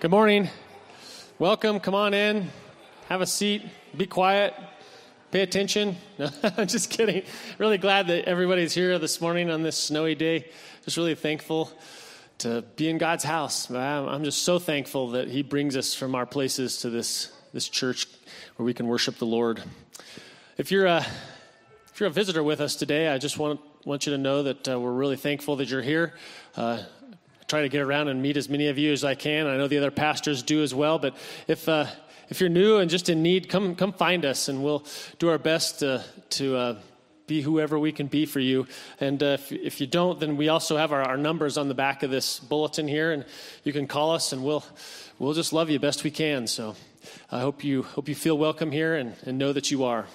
Good morning. Welcome. Come on in. Have a seat. Be quiet. Pay attention. No, I'm just kidding. Really glad that everybody's here this morning on this snowy day. Just really thankful to be in God's house. I'm just so thankful that He brings us from our places to this, this church where we can worship the Lord. If you're a, if you're a visitor with us today, I just want, want you to know that uh, we're really thankful that you're here. Uh, try to get around and meet as many of you as I can. I know the other pastors do as well. But if uh, if you're new and just in need, come come find us, and we'll do our best to to uh, be whoever we can be for you. And uh, if, if you don't, then we also have our, our numbers on the back of this bulletin here, and you can call us, and we'll we'll just love you best we can. So I hope you hope you feel welcome here, and, and know that you are.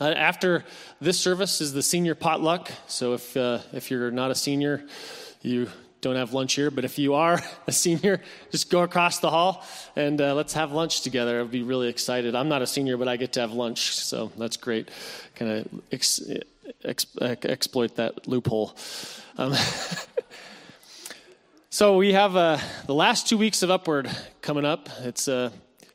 Uh, after this service is the senior potluck. So if uh, if you're not a senior, you don't have lunch here, but if you are a senior, just go across the hall and uh, let's have lunch together. I'd be really excited. I'm not a senior, but I get to have lunch, so that's great. Kind of ex- ex- exploit that loophole. Um, so we have uh, the last two weeks of Upward coming up. It's uh,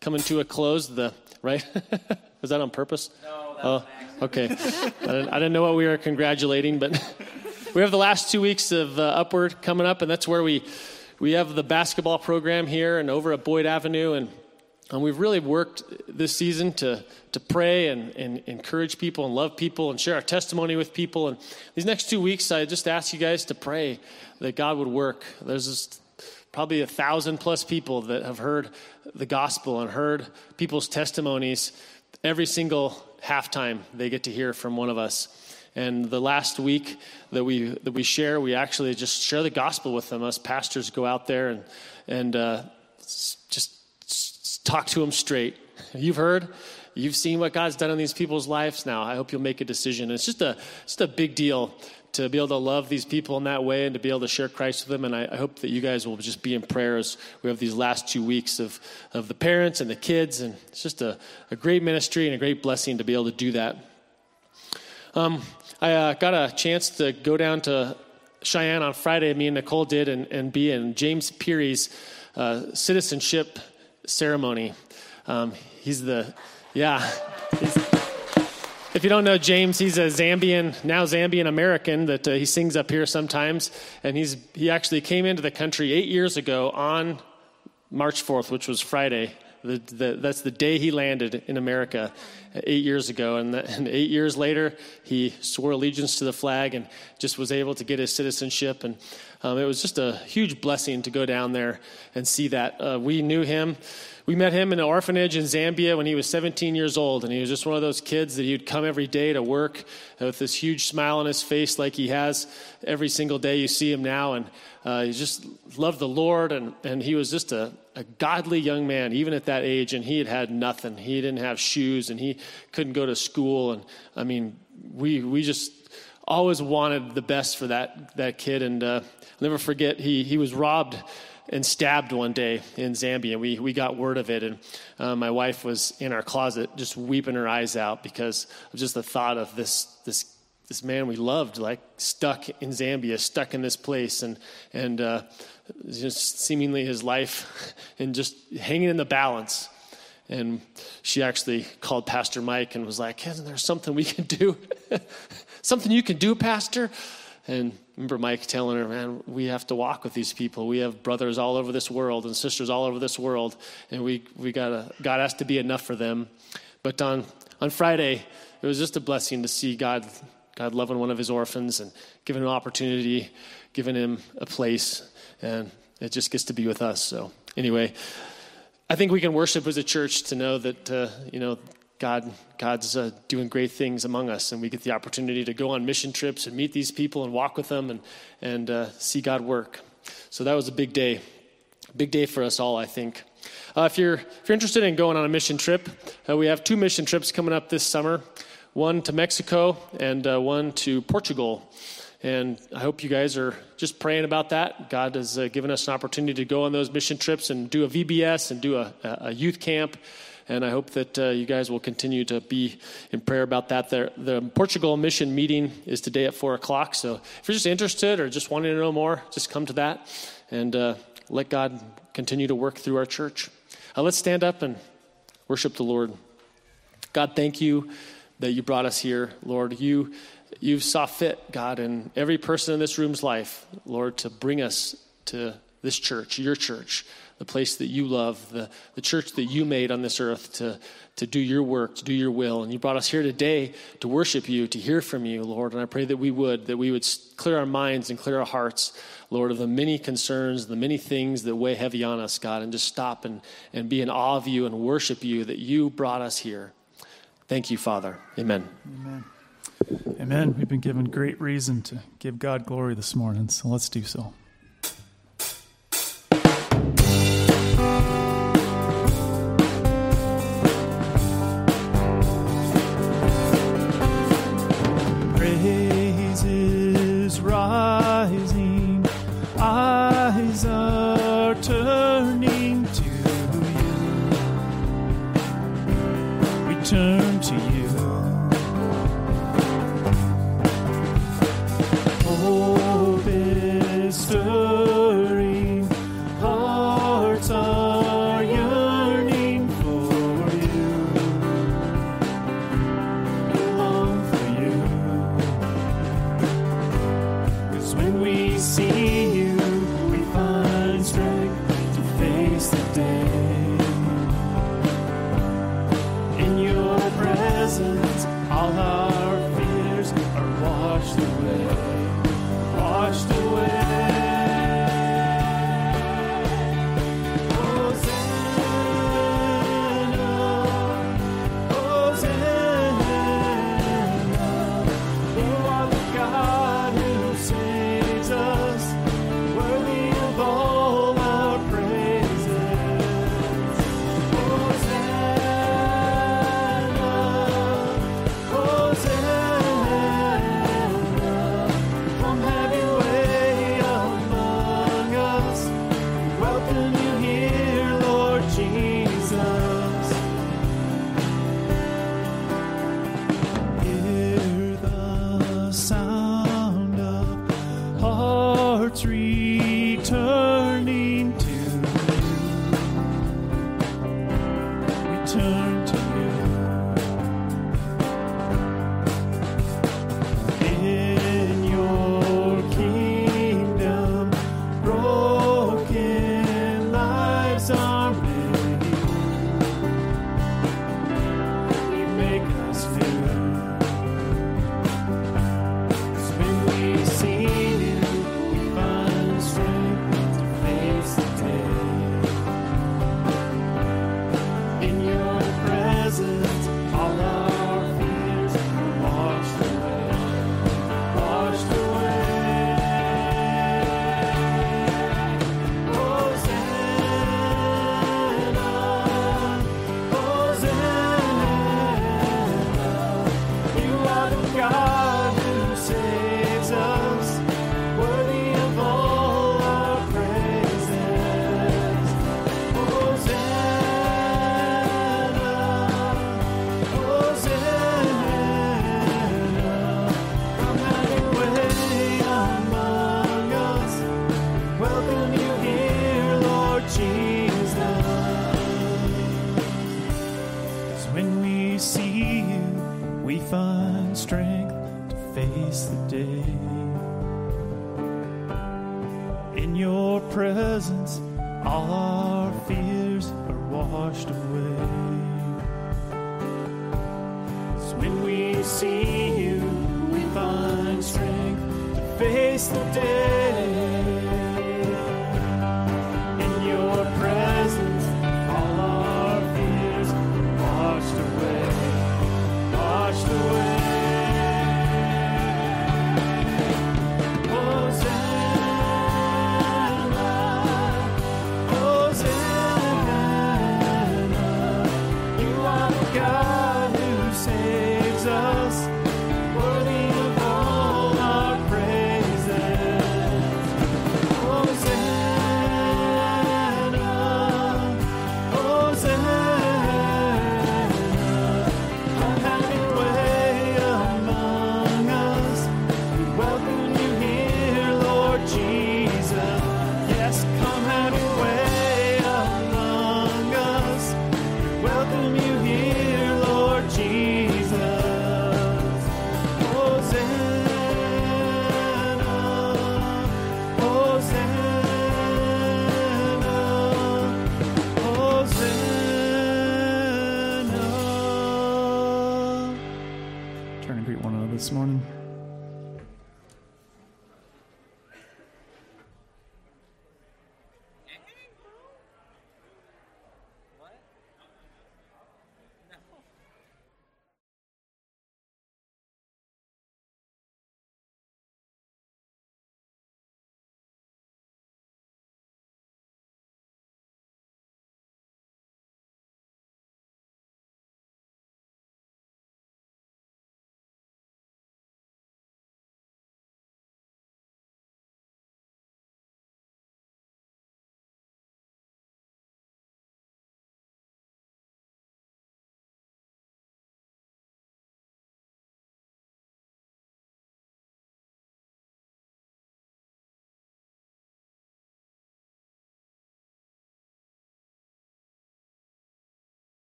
coming to a close. The right? Was that on purpose? No. oh, okay. I didn't, I didn't know what we were congratulating, but we have the last two weeks of uh, Upward coming up, and that's where we we have the basketball program here and over at Boyd Avenue, and and we've really worked this season to to pray and, and encourage people and love people and share our testimony with people. And these next two weeks, I just ask you guys to pray that God would work. There's just probably a thousand plus people that have heard the gospel and heard people's testimonies every single halftime they get to hear from one of us. And the last week that we that we share, we actually just share the gospel with them. Us pastors go out there and and uh, just talk to them straight. You've heard, you've seen what God's done in these people's lives. Now, I hope you'll make a decision. It's just a just a big deal to be able to love these people in that way and to be able to share Christ with them. And I, I, hope that you guys will just be in prayers. We have these last two weeks of, of the parents and the kids, and it's just a, a great ministry and a great blessing to be able to do that. Um, I uh, got a chance to go down to Cheyenne on Friday. Me and Nicole did, and, and be in James Peary's uh, citizenship ceremony. Um, he's the, yeah. He's, if you don't know James, he's a Zambian, now Zambian American that uh, he sings up here sometimes. And he's, he actually came into the country eight years ago on March 4th, which was Friday. The, the, that's the day he landed in America uh, eight years ago. And, and, eight years later, he swore allegiance to the flag and just was able to get his citizenship. And um, it was just a huge blessing to go down there and see that. Uh, we knew him we met him in an orphanage in Zambia when he was 17 years old, and he was just one of those kids that he'd come every day to work with this huge smile on his face, like he has every single day you see him now. And uh, he just loved the Lord, and, and he was just a, a godly young man, even at that age, and he had had nothing. He didn't have shoes, and he couldn't go to school. And I mean, we, we just always wanted the best for that, that kid. And uh, I'll never forget, he, he was robbed and stabbed one day in Zambia. We, we got word of it, and uh, my wife was in our closet just weeping her eyes out because of just the thought of this, this, this man we loved, like stuck in Zambia, stuck in this place, and, and uh, just seemingly his life and just hanging in the balance. And she actually called Pastor Mike and was like, Isn't there something we can do? something you can do, Pastor? And remember Mike telling her, man, we have to walk with these people. We have brothers all over this world and sisters all over this world, and we, we gotta, God has to be enough for them. But on, on Friday, it was just a blessing to see God, God loving one of his orphans and giving him an opportunity, giving him a place, and it just gets to be with us. So, anyway, I think we can worship as a church to know that, uh, you know, God, God's uh, doing great things among us, and we get the opportunity to go on mission trips and meet these people and walk with them and, and uh, see God work. So that was a big day, big day for us all, I think. Uh, if, you're, if you're interested in going on a mission trip, uh, we have two mission trips coming up this summer one to Mexico and uh, one to Portugal. And I hope you guys are just praying about that. God has uh, given us an opportunity to go on those mission trips and do a VBS and do a, a youth camp and I hope that uh, you guys will continue to be in prayer about that. The, the Portugal mission meeting is today at 4 o'clock, so if you're just interested or just wanting to know more, just come to that. And uh, let God continue to work through our church. Uh, let's stand up and worship the Lord. God, thank you that you brought us here, Lord. You you saw fit, God, in every person in this room's life, Lord, to bring us to this church, your church, the place that you love, the, the church that you made on this earth to, to do your work, to do your will. And you brought us here today to worship you, to hear from you, Lord. And I pray that we would, that we would clear our minds and clear our hearts, Lord, of the many concerns, the many things that weigh heavy on us, God, and just stop and, and be in awe of you and worship you that you brought us here. Thank you, Father. Amen. Amen. Amen. We've been given great reason to give God glory this morning, so let's do so.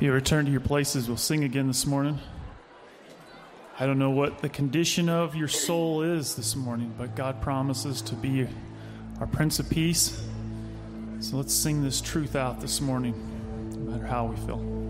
You return to your places, we'll sing again this morning. I don't know what the condition of your soul is this morning, but God promises to be our Prince of Peace. So let's sing this truth out this morning, no matter how we feel.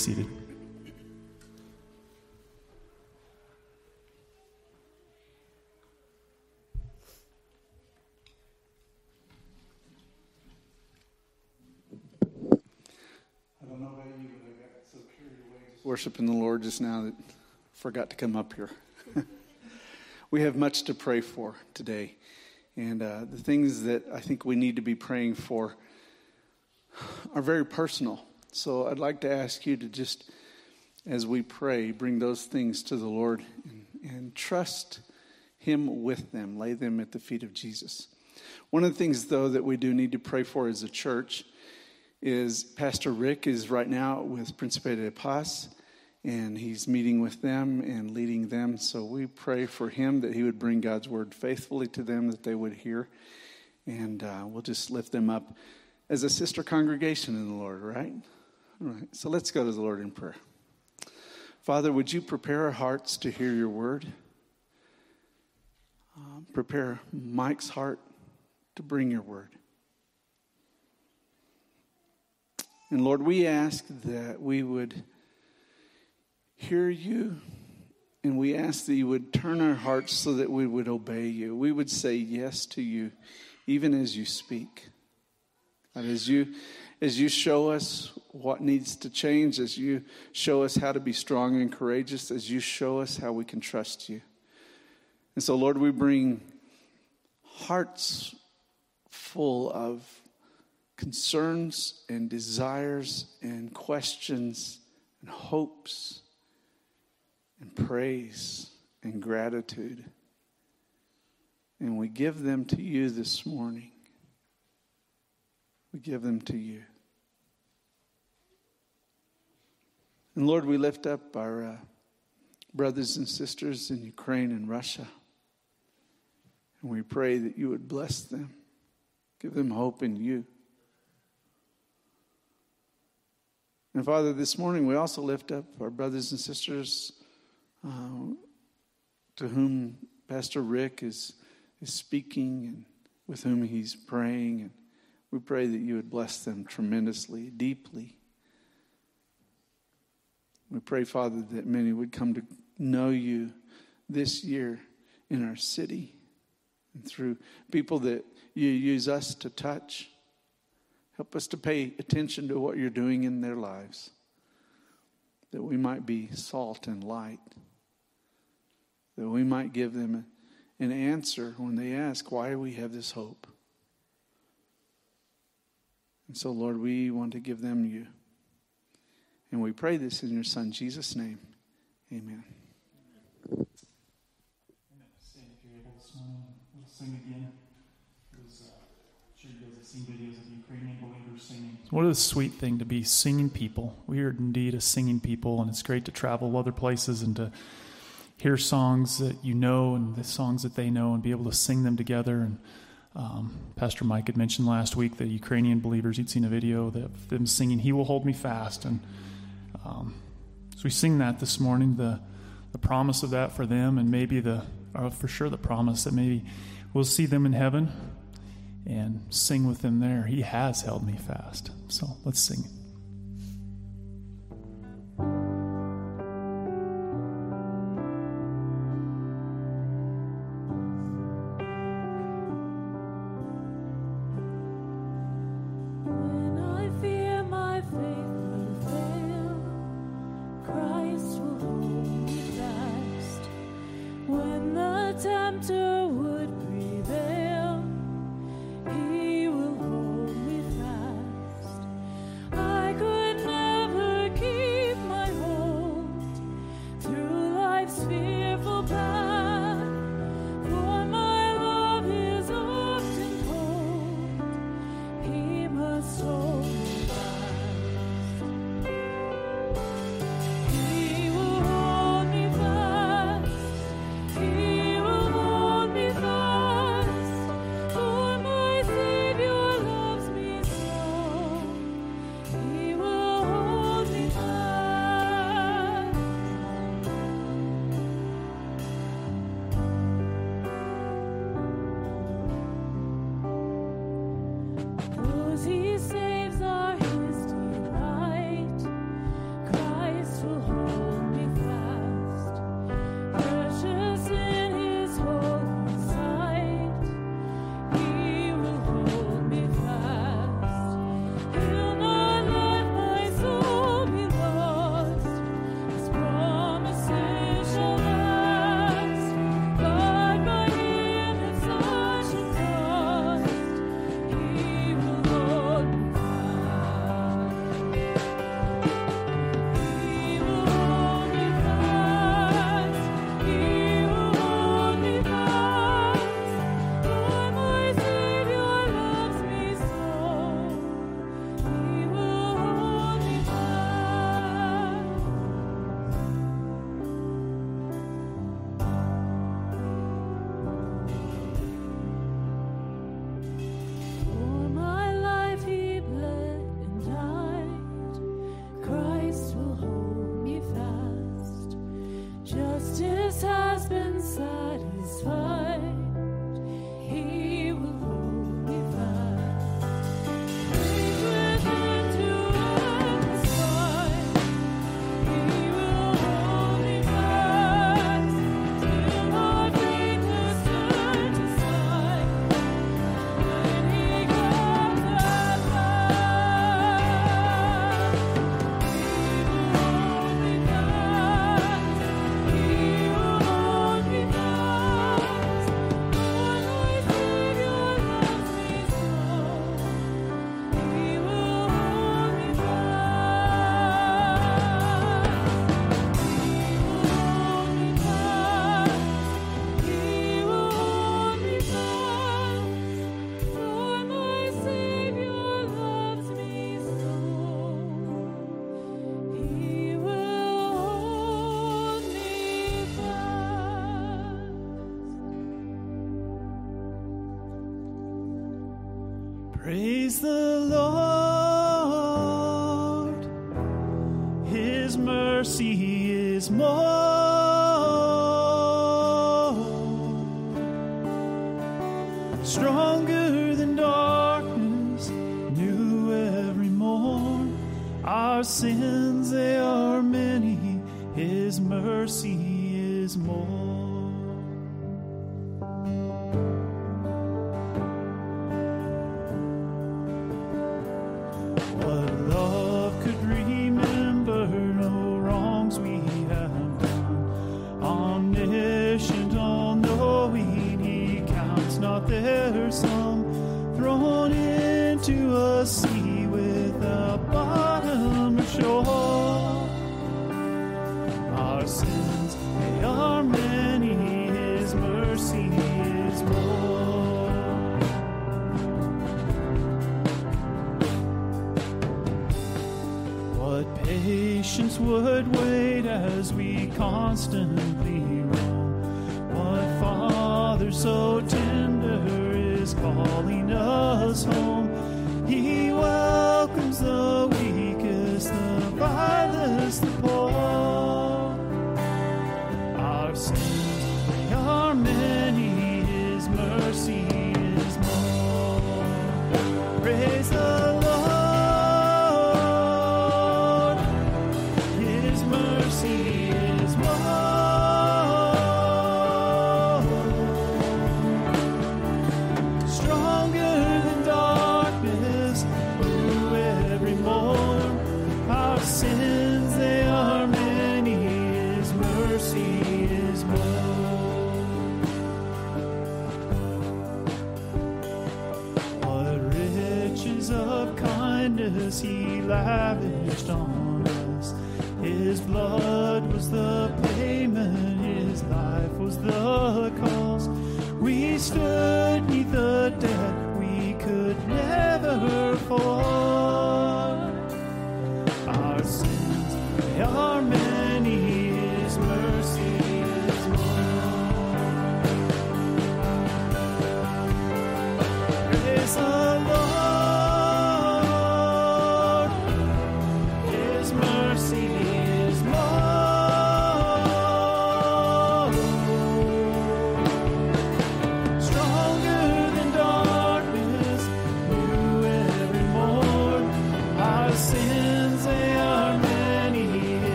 Seated. I don't know about you, but I got so curious to wait. Worshiping the Lord just now that I forgot to come up here. we have much to pray for today. And uh, the things that I think we need to be praying for are very personal. So I'd like to ask you to just, as we pray, bring those things to the Lord and, and trust Him with them, lay them at the feet of Jesus. One of the things, though, that we do need to pray for as a church is Pastor Rick is right now with Principe de Paz, and he's meeting with them and leading them. So we pray for him that he would bring God's word faithfully to them, that they would hear, and uh, we'll just lift them up as a sister congregation in the Lord, right? All right. So let's go to the Lord in prayer. Father, would you prepare our hearts to hear your word? Uh, prepare Mike's heart to bring your word. And Lord, we ask that we would hear you, and we ask that you would turn our hearts so that we would obey you. We would say yes to you, even as you speak. And as you as you show us what needs to change, as you show us how to be strong and courageous, as you show us how we can trust you. And so, Lord, we bring hearts full of concerns and desires and questions and hopes and praise and gratitude. And we give them to you this morning. We give them to you. And Lord, we lift up our uh, brothers and sisters in Ukraine and Russia. And we pray that you would bless them, give them hope in you. And Father, this morning we also lift up our brothers and sisters uh, to whom Pastor Rick is, is speaking and with whom he's praying. And we pray that you would bless them tremendously, deeply. We pray, Father, that many would come to know you this year in our city and through people that you use us to touch. Help us to pay attention to what you're doing in their lives, that we might be salt and light, that we might give them an answer when they ask, Why we have this hope? And so, Lord, we want to give them you. And we pray this in your Son, Jesus' name. Amen. Sing again. What a sweet thing to be singing people. We are indeed a singing people, and it's great to travel other places and to hear songs that you know and the songs that they know and be able to sing them together. And um, Pastor Mike had mentioned last week that Ukrainian believers. He'd seen a video of them singing "He Will Hold Me Fast," and um, so we sing that this morning. The the promise of that for them, and maybe the uh, for sure the promise that maybe we'll see them in heaven and sing with them there. He has held me fast. So let's sing. I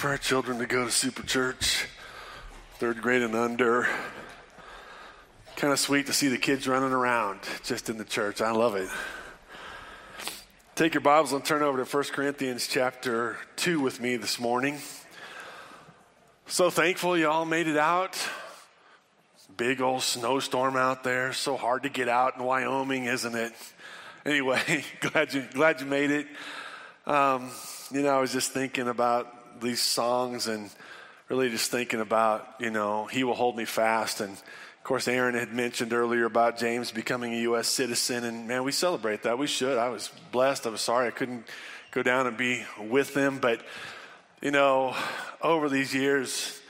for our children to go to Super Church, third grade and under. Kind of sweet to see the kids running around just in the church. I love it. Take your Bibles and turn over to 1 Corinthians chapter 2 with me this morning. So thankful you all made it out. Big old snowstorm out there. So hard to get out in Wyoming, isn't it? Anyway, glad you glad you made it. Um, you know, I was just thinking about these songs and really just thinking about, you know, He will hold me fast. And of course, Aaron had mentioned earlier about James becoming a U.S. citizen. And man, we celebrate that. We should. I was blessed. I was sorry I couldn't go down and be with them. But, you know, over these years,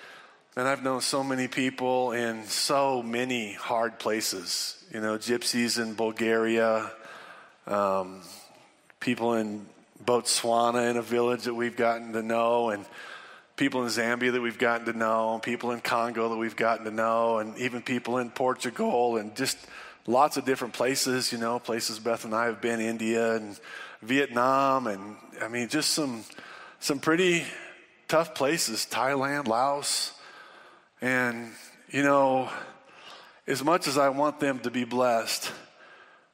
and I've known so many people in so many hard places, you know, gypsies in Bulgaria, um, people in Botswana in a village that we've gotten to know, and people in Zambia that we've gotten to know, and people in Congo that we've gotten to know, and even people in Portugal, and just lots of different places, you know, places Beth and I have been, India and Vietnam, and I mean, just some some pretty tough places, Thailand, Laos, and you know, as much as I want them to be blessed,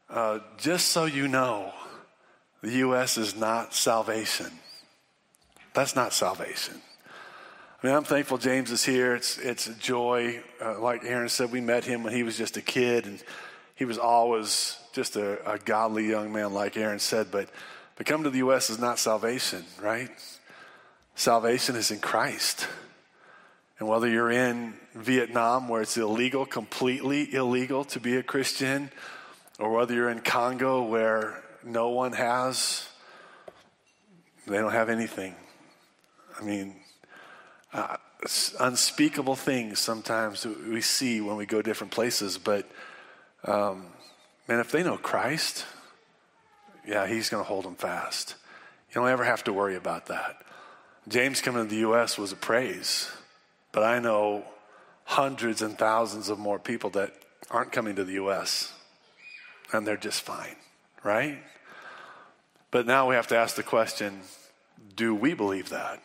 uh, just so you know, the U.S. is not salvation. That's not salvation. I mean, I'm thankful James is here. It's, it's a joy. Uh, like Aaron said, we met him when he was just a kid, and he was always just a, a godly young man, like Aaron said. But, but coming to the U.S. is not salvation, right? Salvation is in Christ. And whether you're in Vietnam, where it's illegal, completely illegal to be a Christian, or whether you're in Congo, where no one has, they don't have anything. I mean, uh, unspeakable things sometimes we see when we go different places, but um, man, if they know Christ, yeah, He's going to hold them fast. You don't ever have to worry about that. James coming to the U.S. was a praise. But I know hundreds and thousands of more people that aren't coming to the U.S. and they're just fine, right? But now we have to ask the question do we believe that?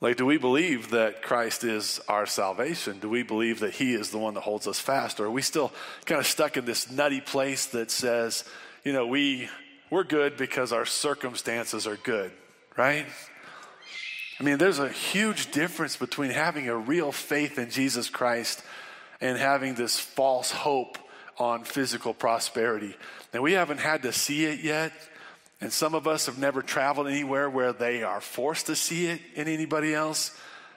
Like, do we believe that Christ is our salvation? Do we believe that He is the one that holds us fast? Or are we still kind of stuck in this nutty place that says, you know, we, we're good because our circumstances are good, right? I mean, there's a huge difference between having a real faith in Jesus Christ and having this false hope on physical prosperity. Now, we haven't had to see it yet, and some of us have never traveled anywhere where they are forced to see it in anybody else.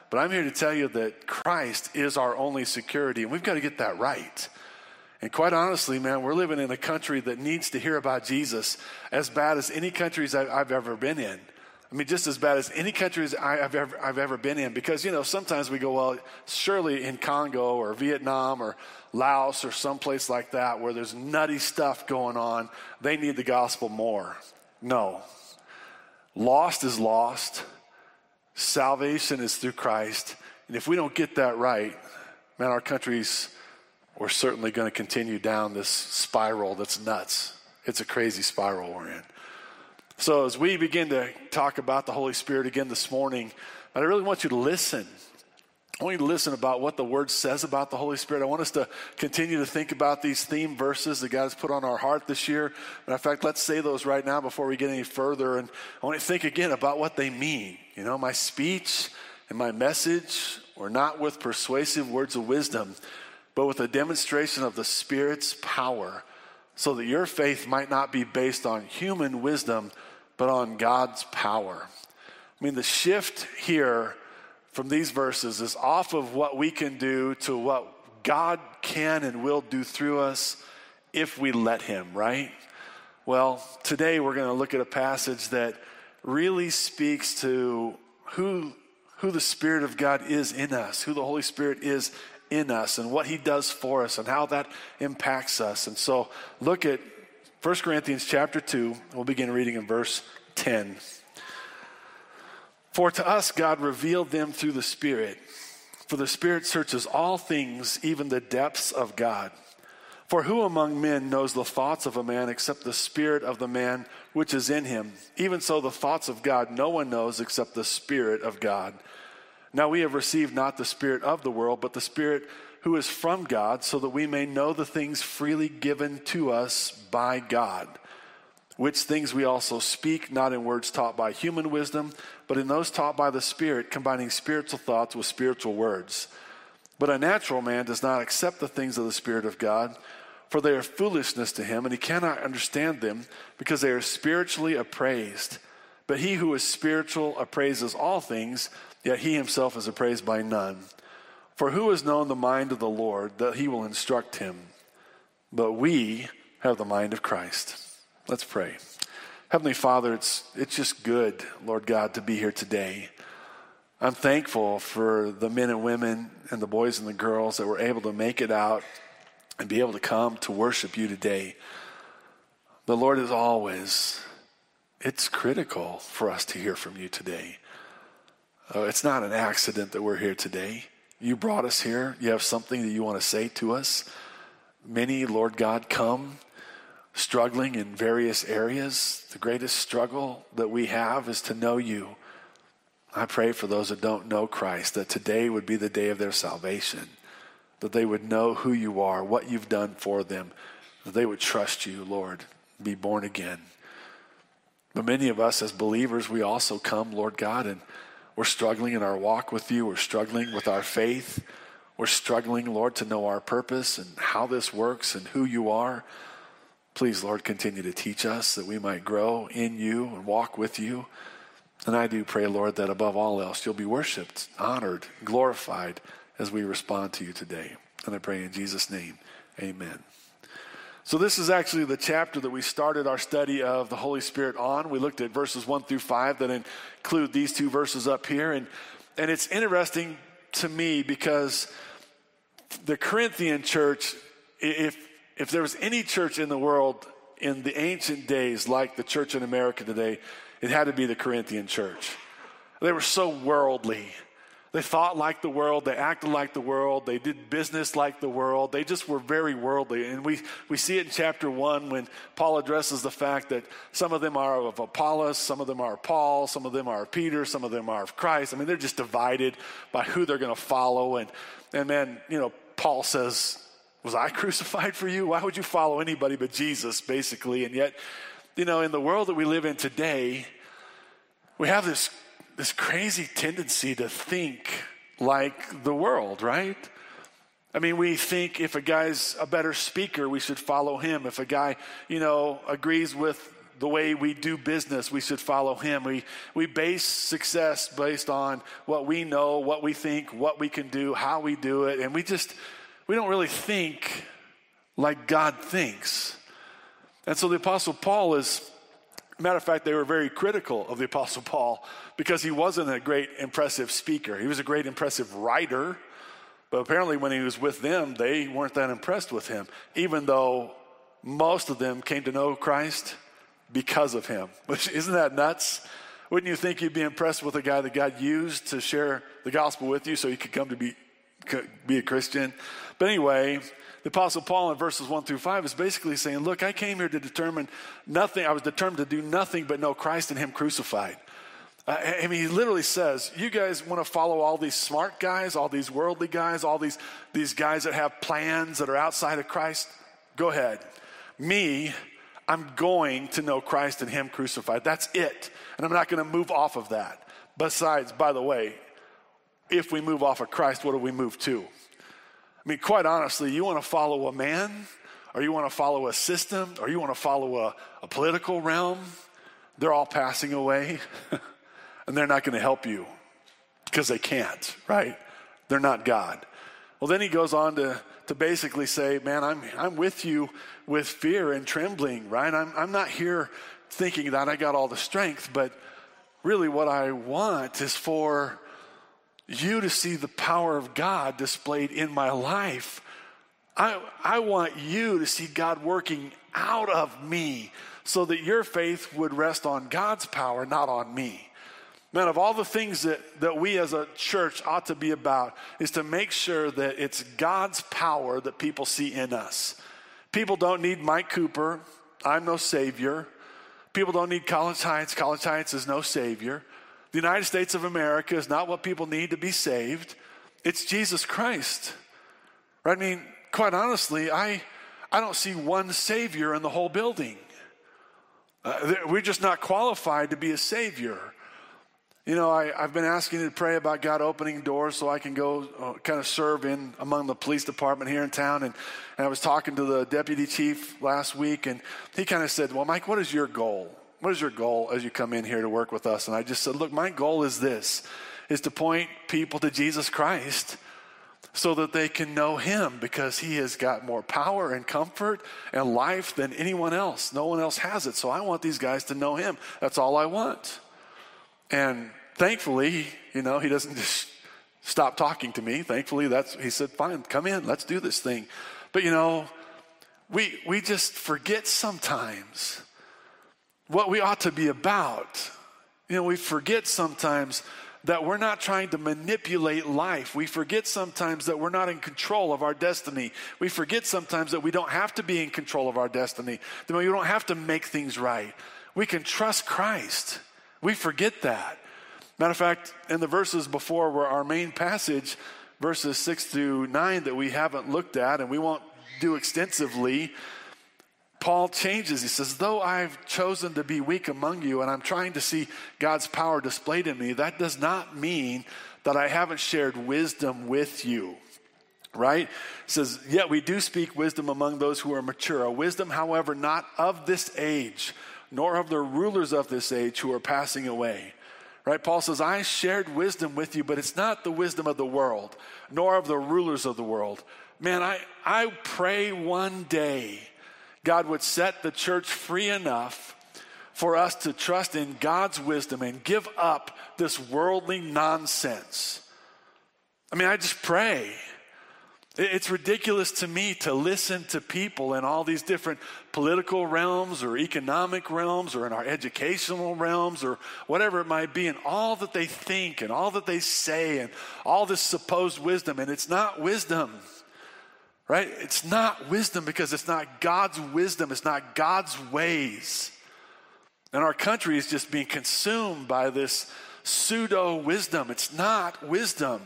But I'm here to tell you that Christ is our only security, and we've got to get that right. And quite honestly, man, we're living in a country that needs to hear about Jesus as bad as any countries I've ever been in. I mean, just as bad as any countries I've ever, I've ever been in. Because, you know, sometimes we go, well, surely in Congo or Vietnam or Laos or someplace like that where there's nutty stuff going on, they need the gospel more. No. Lost is lost. Salvation is through Christ. And if we don't get that right, man, our country's, we're certainly going to continue down this spiral that's nuts. It's a crazy spiral we're in. So, as we begin to talk about the Holy Spirit again this morning, I really want you to listen. I want you to listen about what the Word says about the Holy Spirit. I want us to continue to think about these theme verses that God has put on our heart this year. Matter of fact, let's say those right now before we get any further. And I want you to think again about what they mean. You know, my speech and my message were not with persuasive words of wisdom, but with a demonstration of the Spirit's power, so that your faith might not be based on human wisdom but on God's power. I mean, the shift here from these verses is off of what we can do to what God can and will do through us if we let Him, right? Well, today we're going to look at a passage that really speaks to who, who the Spirit of God is in us, who the Holy Spirit is in us, and what He does for us, and how that impacts us. And so look at 1 Corinthians chapter 2, we'll begin reading in verse 10. For to us God revealed them through the Spirit. For the Spirit searches all things, even the depths of God. For who among men knows the thoughts of a man except the Spirit of the man which is in him? Even so, the thoughts of God no one knows except the Spirit of God. Now we have received not the Spirit of the world, but the Spirit who is from God, so that we may know the things freely given to us by God. Which things we also speak, not in words taught by human wisdom, but in those taught by the Spirit, combining spiritual thoughts with spiritual words. But a natural man does not accept the things of the Spirit of God, for they are foolishness to him, and he cannot understand them, because they are spiritually appraised. But he who is spiritual appraises all things, yet he himself is appraised by none. For who has known the mind of the Lord that he will instruct him? But we have the mind of Christ. Let's pray. Heavenly Father, it's, it's just good, Lord God, to be here today. I'm thankful for the men and women and the boys and the girls that were able to make it out and be able to come to worship you today. The Lord, is always, it's critical for us to hear from you today. Uh, it's not an accident that we're here today. You brought us here. You have something that you want to say to us. Many, Lord God, come struggling in various areas. The greatest struggle that we have is to know you. I pray for those that don't know Christ that today would be the day of their salvation. that they would know who you are, what you've done for them, that they would trust you, Lord, be born again. But many of us as believers, we also come, Lord God, and we're struggling in our walk with you. We're struggling with our faith. We're struggling, Lord, to know our purpose and how this works and who you are. Please, Lord, continue to teach us that we might grow in you and walk with you. And I do pray, Lord, that above all else, you'll be worshiped, honored, glorified as we respond to you today. And I pray in Jesus' name, amen. So, this is actually the chapter that we started our study of the Holy Spirit on. We looked at verses 1 through 5 that include these two verses up here. And, and it's interesting to me because the Corinthian church, if, if there was any church in the world in the ancient days like the church in America today, it had to be the Corinthian church. They were so worldly. They thought like the world, they acted like the world, they did business like the world. They just were very worldly. And we, we see it in chapter one when Paul addresses the fact that some of them are of Apollos, some of them are Paul, some of them are Peter, some of them are of Christ. I mean, they're just divided by who they're going to follow. And, and then, you know, Paul says, Was I crucified for you? Why would you follow anybody but Jesus, basically? And yet, you know, in the world that we live in today, we have this this crazy tendency to think like the world, right? I mean, we think if a guy's a better speaker, we should follow him. If a guy, you know, agrees with the way we do business, we should follow him. We, we base success based on what we know, what we think, what we can do, how we do it. And we just, we don't really think like God thinks. And so the Apostle Paul is Matter of fact, they were very critical of the Apostle Paul because he wasn't a great, impressive speaker. He was a great, impressive writer, but apparently when he was with them, they weren't that impressed with him, even though most of them came to know Christ because of him. Which isn't that nuts? Wouldn't you think you'd be impressed with a guy that God used to share the gospel with you so you could come to be, be a Christian? But anyway, the Apostle Paul in verses 1 through 5 is basically saying, Look, I came here to determine nothing. I was determined to do nothing but know Christ and Him crucified. Uh, I mean, he literally says, You guys want to follow all these smart guys, all these worldly guys, all these, these guys that have plans that are outside of Christ? Go ahead. Me, I'm going to know Christ and Him crucified. That's it. And I'm not going to move off of that. Besides, by the way, if we move off of Christ, what do we move to? I mean, quite honestly, you want to follow a man, or you want to follow a system, or you want to follow a, a political realm, they're all passing away, and they're not going to help you because they can't, right? They're not God. Well, then he goes on to, to basically say, Man, I'm, I'm with you with fear and trembling, right? I'm, I'm not here thinking that I got all the strength, but really what I want is for you to see the power of God displayed in my life. I, I want you to see God working out of me so that your faith would rest on God's power, not on me. Man, of all the things that, that we as a church ought to be about, is to make sure that it's God's power that people see in us. People don't need Mike Cooper. I'm no savior. People don't need College Heights. College Heights is no savior. The United States of America is not what people need to be saved. It's Jesus Christ. Right? I mean, quite honestly, I, I don't see one Savior in the whole building. Uh, we're just not qualified to be a Savior. You know, I, have been asking to pray about God opening doors so I can go uh, kind of serve in among the police department here in town. And, and I was talking to the deputy chief last week, and he kind of said, Well, Mike, what is your goal? What is your goal as you come in here to work with us? And I just said, look, my goal is this, is to point people to Jesus Christ so that they can know him because he has got more power and comfort and life than anyone else. No one else has it. So I want these guys to know him. That's all I want. And thankfully, you know, he doesn't just stop talking to me. Thankfully, that's he said, "Fine, come in. Let's do this thing." But you know, we we just forget sometimes what we ought to be about. You know, we forget sometimes that we're not trying to manipulate life. We forget sometimes that we're not in control of our destiny. We forget sometimes that we don't have to be in control of our destiny, that we don't have to make things right. We can trust Christ. We forget that. Matter of fact, in the verses before where our main passage, verses 6 through 9 that we haven't looked at and we won't do extensively. Paul changes. He says, Though I've chosen to be weak among you and I'm trying to see God's power displayed in me, that does not mean that I haven't shared wisdom with you. Right? Says, Yet we do speak wisdom among those who are mature. A wisdom, however, not of this age, nor of the rulers of this age who are passing away. Right? Paul says, I shared wisdom with you, but it's not the wisdom of the world, nor of the rulers of the world. Man, I, I pray one day God would set the church free enough for us to trust in God's wisdom and give up this worldly nonsense. I mean, I just pray. It's ridiculous to me to listen to people in all these different political realms or economic realms or in our educational realms or whatever it might be, and all that they think and all that they say and all this supposed wisdom. And it's not wisdom, right? It's not wisdom because it's not God's wisdom, it's not God's ways. And our country is just being consumed by this pseudo wisdom. It's not wisdom.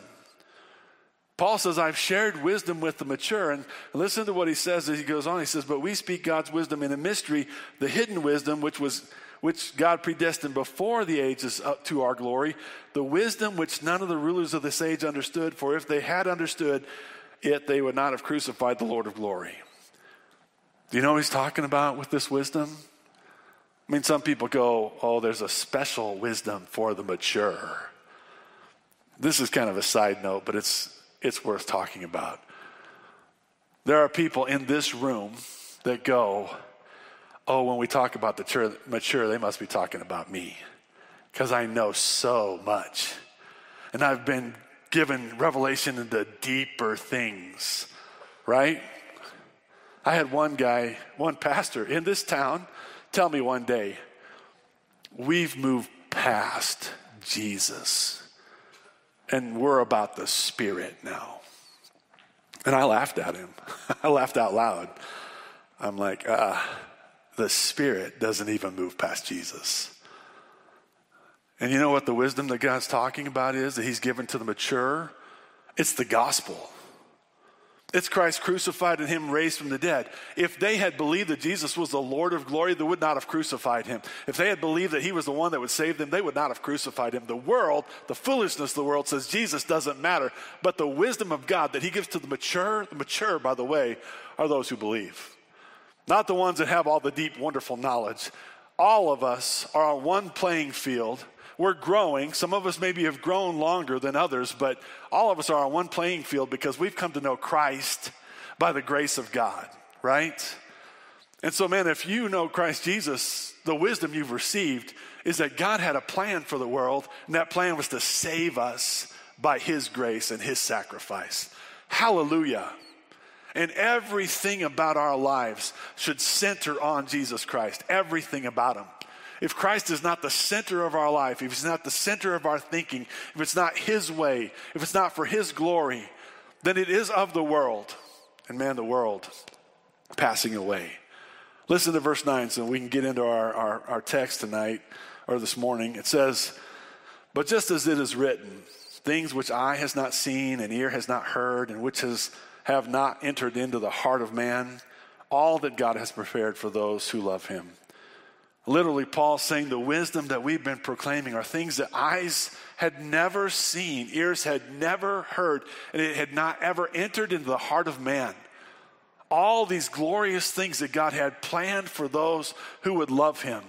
Paul says, I've shared wisdom with the mature. And listen to what he says as he goes on. He says, But we speak God's wisdom in a mystery, the hidden wisdom, which was which God predestined before the ages up to our glory, the wisdom which none of the rulers of this age understood, for if they had understood it, they would not have crucified the Lord of glory. Do you know what he's talking about with this wisdom? I mean, some people go, oh, there's a special wisdom for the mature. This is kind of a side note, but it's it's worth talking about. There are people in this room that go, Oh, when we talk about the mature, they must be talking about me because I know so much. And I've been given revelation into deeper things, right? I had one guy, one pastor in this town tell me one day, We've moved past Jesus and we're about the Spirit now. And I laughed at him. I laughed out loud. I'm like, uh, the Spirit doesn't even move past Jesus. And you know what the wisdom that God's talking about is that He's given to the mature? It's the gospel. It's Christ crucified and him raised from the dead. If they had believed that Jesus was the Lord of glory, they would not have crucified him. If they had believed that he was the one that would save them, they would not have crucified him. The world, the foolishness of the world says Jesus doesn't matter. But the wisdom of God that he gives to the mature, the mature, by the way, are those who believe. Not the ones that have all the deep, wonderful knowledge. All of us are on one playing field we're growing. Some of us maybe have grown longer than others, but all of us are on one playing field because we've come to know Christ by the grace of God, right? And so, man, if you know Christ Jesus, the wisdom you've received is that God had a plan for the world, and that plan was to save us by His grace and His sacrifice. Hallelujah. And everything about our lives should center on Jesus Christ, everything about Him. If Christ is not the center of our life, if He's not the center of our thinking, if it's not His way, if it's not for His glory, then it is of the world. And man, the world passing away. Listen to verse 9 so we can get into our, our, our text tonight or this morning. It says, But just as it is written, things which eye has not seen and ear has not heard, and which has have not entered into the heart of man, all that God has prepared for those who love him. Literally, Paul saying the wisdom that we've been proclaiming are things that eyes had never seen, ears had never heard, and it had not ever entered into the heart of man. All these glorious things that God had planned for those who would love him,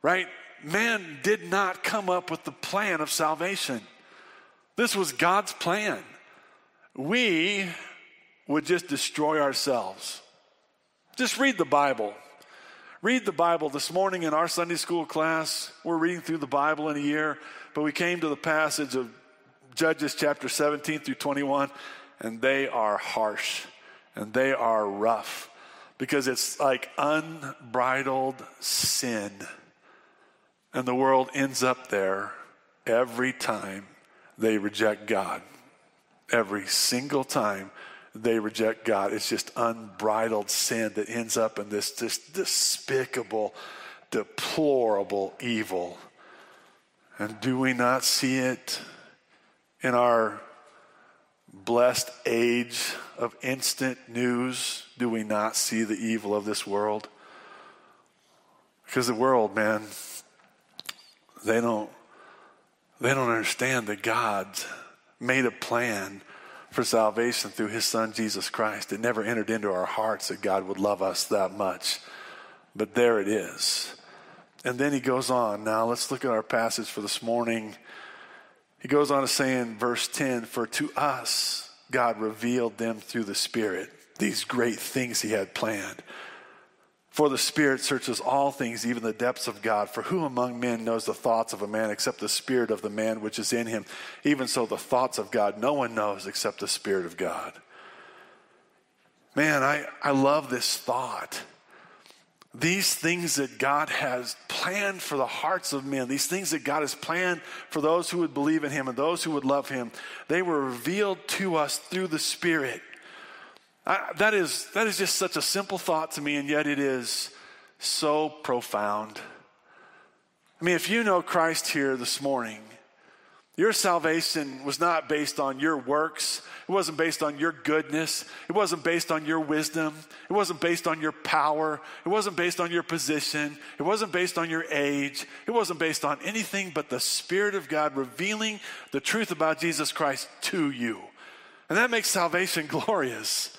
right? Man did not come up with the plan of salvation. This was God's plan. We would just destroy ourselves. Just read the Bible read the Bible. This morning in our Sunday school class, we're reading through the Bible in a year, but we came to the passage of Judges chapter 17 through 21, and they are harsh and they are rough because it's like unbridled sin. And the world ends up there every time they reject God. Every single time they reject God. It's just unbridled sin that ends up in this just despicable, deplorable evil. And do we not see it in our blessed age of instant news do we not see the evil of this world? Because the world, man, they don't they don't understand that God made a plan for salvation through his son Jesus Christ. It never entered into our hearts that God would love us that much. But there it is. And then he goes on. Now let's look at our passage for this morning. He goes on to say in verse 10 For to us God revealed them through the Spirit, these great things he had planned. For the Spirit searches all things, even the depths of God. For who among men knows the thoughts of a man except the Spirit of the man which is in him? Even so, the thoughts of God no one knows except the Spirit of God. Man, I, I love this thought. These things that God has planned for the hearts of men, these things that God has planned for those who would believe in Him and those who would love Him, they were revealed to us through the Spirit. I, that, is, that is just such a simple thought to me, and yet it is so profound. I mean, if you know Christ here this morning, your salvation was not based on your works. It wasn't based on your goodness. It wasn't based on your wisdom. It wasn't based on your power. It wasn't based on your position. It wasn't based on your age. It wasn't based on anything but the Spirit of God revealing the truth about Jesus Christ to you. And that makes salvation glorious.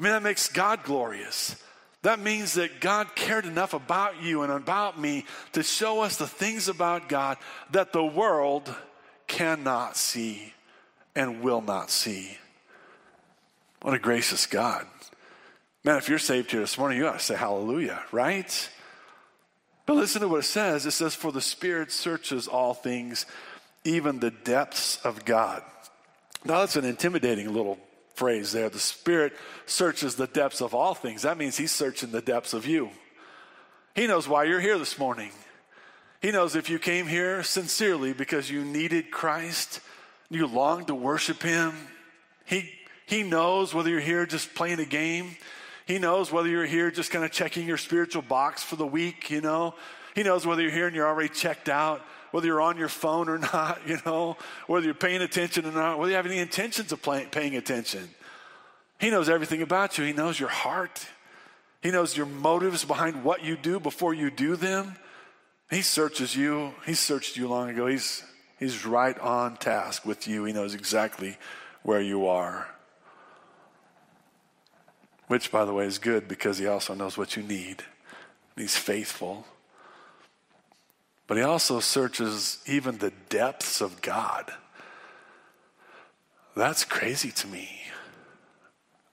I mean, that makes God glorious. That means that God cared enough about you and about me to show us the things about God that the world cannot see and will not see. What a gracious God. Man, if you're saved here this morning, you ought to say hallelujah, right? But listen to what it says. It says, For the Spirit searches all things, even the depths of God. Now, that's an intimidating little phrase there. The Spirit searches the depths of all things. That means He's searching the depths of you. He knows why you're here this morning. He knows if you came here sincerely because you needed Christ, you longed to worship Him. He, he knows whether you're here just playing a game. He knows whether you're here just kind of checking your spiritual box for the week, you know. He knows whether you're here and you're already checked out whether you're on your phone or not, you know, whether you're paying attention or not, whether you have any intentions of playing, paying attention. He knows everything about you. He knows your heart. He knows your motives behind what you do before you do them. He searches you. He searched you long ago. He's, he's right on task with you. He knows exactly where you are. Which, by the way, is good because he also knows what you need. He's faithful but he also searches even the depths of God. That's crazy to me.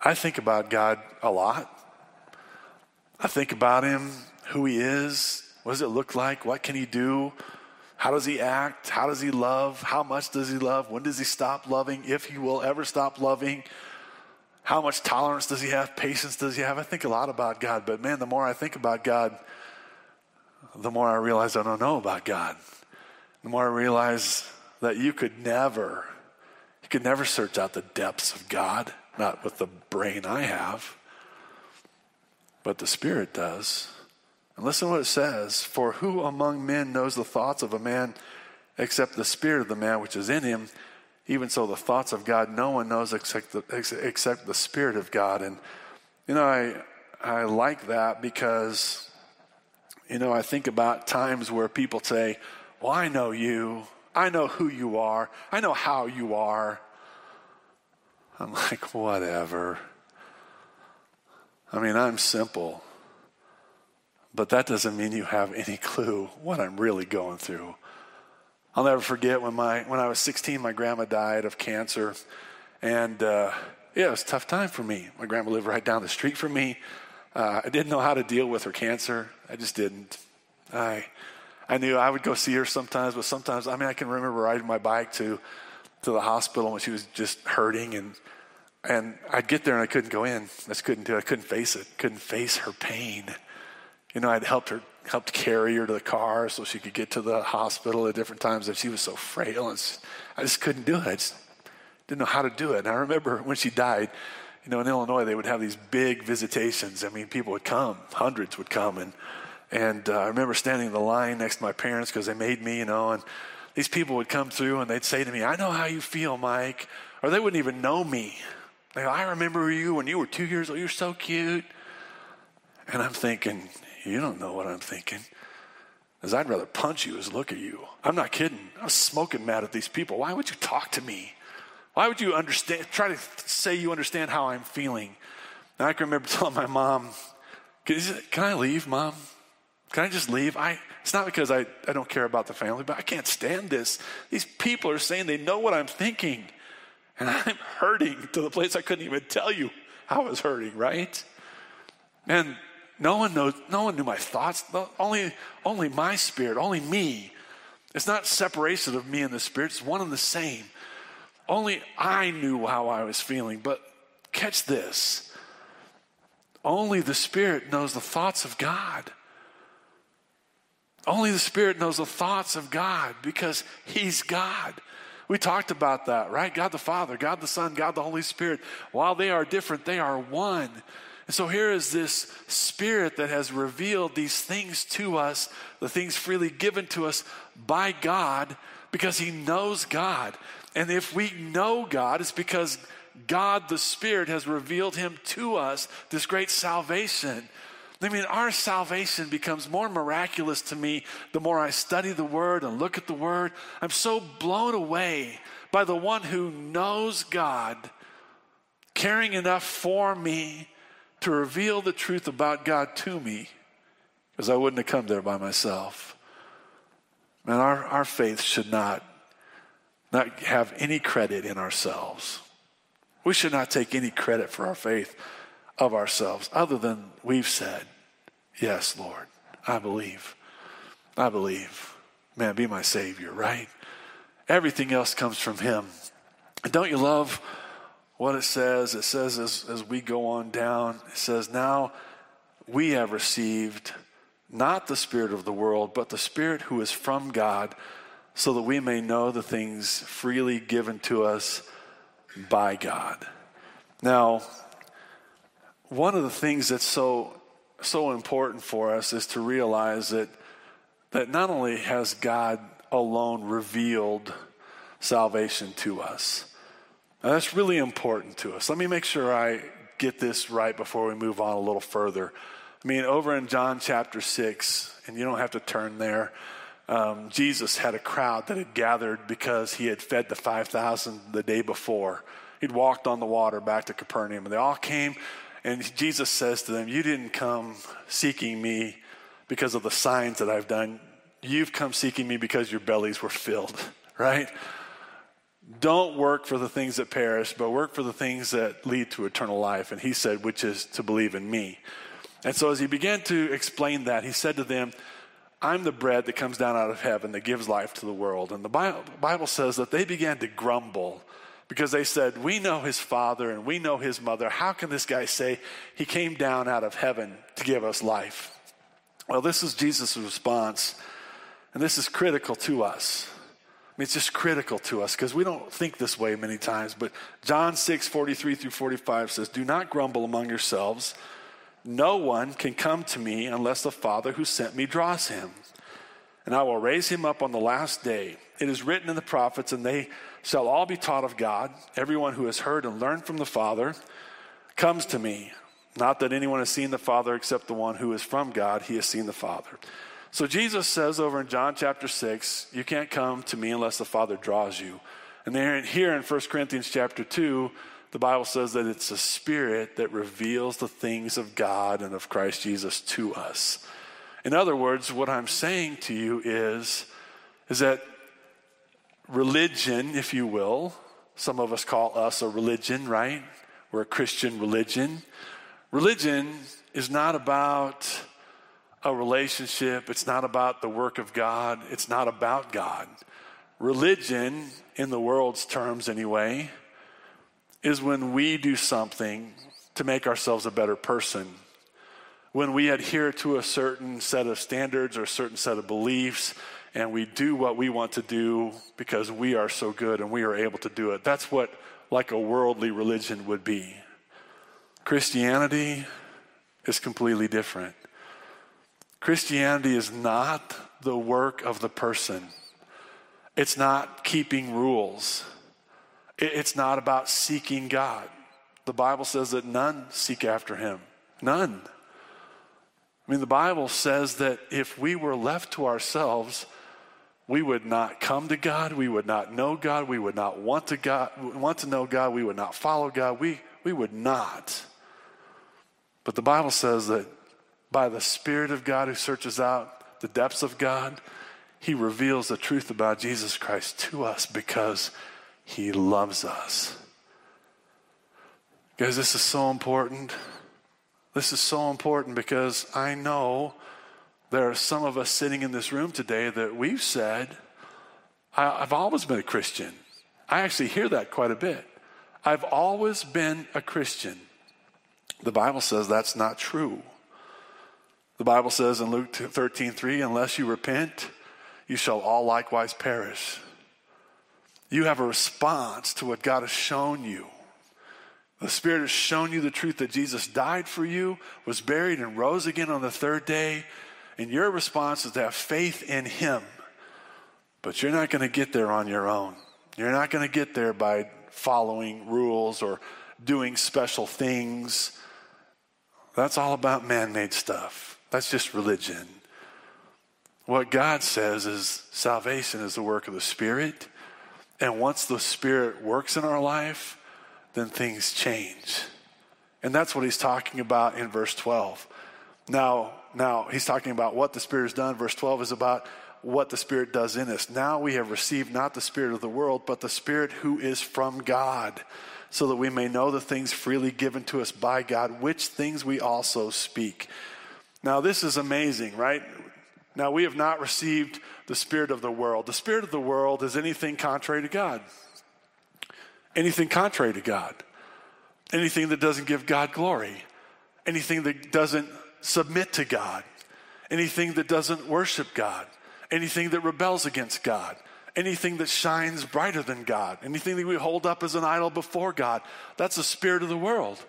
I think about God a lot. I think about him, who he is, what does it look like, what can he do, how does he act, how does he love, how much does he love, when does he stop loving, if he will ever stop loving, how much tolerance does he have, patience does he have. I think a lot about God, but man, the more I think about God, the more I realize I don't know about God. The more I realize that you could never, you could never search out the depths of God, not with the brain I have, but the Spirit does. And listen to what it says For who among men knows the thoughts of a man except the Spirit of the man which is in him? Even so, the thoughts of God no one knows except the, except the Spirit of God. And, you know, I, I like that because you know, I think about times where people say, Well, I know you. I know who you are. I know how you are. I'm like, Whatever. I mean, I'm simple. But that doesn't mean you have any clue what I'm really going through. I'll never forget when, my, when I was 16, my grandma died of cancer. And uh, yeah, it was a tough time for me. My grandma lived right down the street from me. Uh, I didn't know how to deal with her cancer. I just didn't. I, I knew I would go see her sometimes, but sometimes, I mean, I can remember riding my bike to, to the hospital when she was just hurting, and and I'd get there and I couldn't go in. I just couldn't do it. I couldn't face it. Couldn't face her pain. You know, I'd helped her, helped carry her to the car so she could get to the hospital at different times. And she was so frail, and I just couldn't do it. I just didn't know how to do it. And I remember when she died, you know, in Illinois, they would have these big visitations. I mean, people would come, hundreds would come. And, and uh, I remember standing in the line next to my parents because they made me, you know, and these people would come through and they'd say to me, I know how you feel, Mike. Or they wouldn't even know me. They go, I remember you when you were two years old. You're so cute. And I'm thinking, you don't know what I'm thinking. Because I'd rather punch you as look at you. I'm not kidding. I was smoking mad at these people. Why would you talk to me? Why would you understand, try to say you understand how I'm feeling? And I can remember telling my mom, can, can I leave, mom? Can I just leave? I, it's not because I, I don't care about the family, but I can't stand this. These people are saying they know what I'm thinking. And I'm hurting to the place I couldn't even tell you how I was hurting, right? And no one knows, no one knew my thoughts. Only, only my spirit, only me. It's not separation of me and the spirit, it's one and the same. Only I knew how I was feeling. But catch this only the Spirit knows the thoughts of God. Only the Spirit knows the thoughts of God because He's God. We talked about that, right? God the Father, God the Son, God the Holy Spirit. While they are different, they are one. And so here is this Spirit that has revealed these things to us, the things freely given to us by God, because He knows God. And if we know God, it's because God the Spirit has revealed Him to us, this great salvation. I mean, our salvation becomes more miraculous to me the more I study the Word and look at the Word. I'm so blown away by the one who knows God, caring enough for me to reveal the truth about God to me because I wouldn't have come there by myself. Man, our, our faith should not, not have any credit in ourselves. We should not take any credit for our faith of ourselves other than we've said, Yes, Lord, I believe. I believe. Man, be my Savior, right? Everything else comes from Him. And don't you love what it says. It says as, as we go on down, it says, Now we have received not the Spirit of the world, but the Spirit who is from God, so that we may know the things freely given to us by God. Now, one of the things that's so so important for us is to realize that that not only has God alone revealed salvation to us, now, that's really important to us. Let me make sure I get this right before we move on a little further. I mean, over in John chapter 6, and you don't have to turn there, um, Jesus had a crowd that had gathered because he had fed the 5,000 the day before. He'd walked on the water back to Capernaum, and they all came, and Jesus says to them, You didn't come seeking me because of the signs that I've done. You've come seeking me because your bellies were filled, right? Don't work for the things that perish, but work for the things that lead to eternal life. And he said, which is to believe in me. And so as he began to explain that, he said to them, I'm the bread that comes down out of heaven that gives life to the world. And the Bible says that they began to grumble because they said, We know his father and we know his mother. How can this guy say he came down out of heaven to give us life? Well, this is Jesus' response, and this is critical to us I mean, it's just critical to us because we don't think this way many times. But John 6, 43 through 45 says, Do not grumble among yourselves. No one can come to me unless the Father who sent me draws him. And I will raise him up on the last day. It is written in the prophets, and they shall all be taught of God. Everyone who has heard and learned from the Father comes to me. Not that anyone has seen the Father except the one who is from God, he has seen the Father. So Jesus says over in John chapter 6, you can't come to me unless the Father draws you. And here in 1 Corinthians chapter 2, the Bible says that it's a spirit that reveals the things of God and of Christ Jesus to us. In other words, what I'm saying to you is, is that religion, if you will, some of us call us a religion, right? We're a Christian religion. Religion is not about a relationship. It's not about the work of God. It's not about God. Religion, in the world's terms anyway, is when we do something to make ourselves a better person. When we adhere to a certain set of standards or a certain set of beliefs, and we do what we want to do because we are so good and we are able to do it. That's what, like, a worldly religion would be. Christianity is completely different. Christianity is not the work of the person, it's not keeping rules, It's not about seeking God. The Bible says that none seek after him. None. I mean, the Bible says that if we were left to ourselves, we would not come to God, we would not know God, we would not want to God, want to know God, we would not follow God, we, we would not. But the Bible says that by the Spirit of God who searches out the depths of God, he reveals the truth about Jesus Christ to us because he loves us. Guys, this is so important. This is so important because I know there are some of us sitting in this room today that we've said, I've always been a Christian. I actually hear that quite a bit. I've always been a Christian. The Bible says that's not true. The Bible says in Luke 13 3, unless you repent, you shall all likewise perish. You have a response to what God has shown you. The Spirit has shown you the truth that Jesus died for you, was buried, and rose again on the third day. And your response is to have faith in Him. But you're not going to get there on your own. You're not going to get there by following rules or doing special things. That's all about man made stuff. That's just religion. What God says is salvation is the work of the Spirit. And once the Spirit works in our life, then things change. And that's what he's talking about in verse 12. Now, now he's talking about what the Spirit has done. Verse 12 is about what the Spirit does in us. Now we have received not the Spirit of the world, but the Spirit who is from God, so that we may know the things freely given to us by God, which things we also speak. Now, this is amazing, right? Now, we have not received the Spirit of the world. The Spirit of the world is anything contrary to God anything contrary to God, anything that doesn't give God glory, anything that doesn't submit to God, anything that doesn't worship God, anything that rebels against God, anything that shines brighter than God, anything that we hold up as an idol before God. That's the spirit of the world.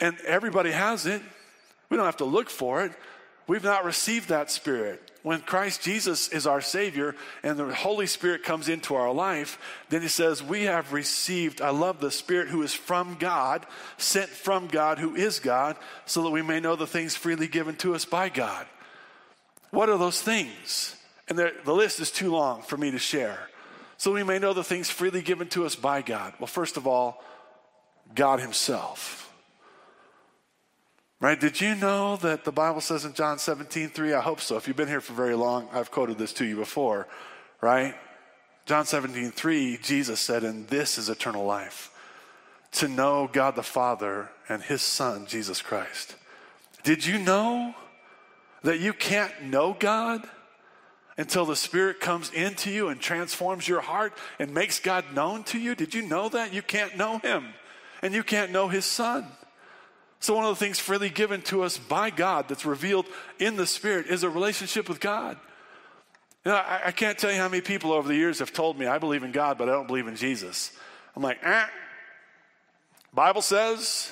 And everybody has it. We don't have to look for it. We've not received that spirit when Christ Jesus is our Savior and the Holy Spirit comes into our life, then he says, We have received, I love the Spirit who is from God, sent from God, who is God, so that we may know the things freely given to us by God. What are those things? And the list is too long for me to share. So we may know the things freely given to us by God. Well, first of all, God Himself. Right? Did you know that the Bible says in John 17, 3? I hope so. If you've been here for very long, I've quoted this to you before, right? John 17, 3, Jesus said, And this is eternal life, to know God the Father and his Son, Jesus Christ. Did you know that you can't know God until the Spirit comes into you and transforms your heart and makes God known to you? Did you know that? You can't know him, and you can't know his Son. So, one of the things freely given to us by God that's revealed in the Spirit is a relationship with God. You know, I, I, can't tell you how many people over the years have told me, I believe in God, but I don't believe in Jesus. I'm like, eh. Bible says,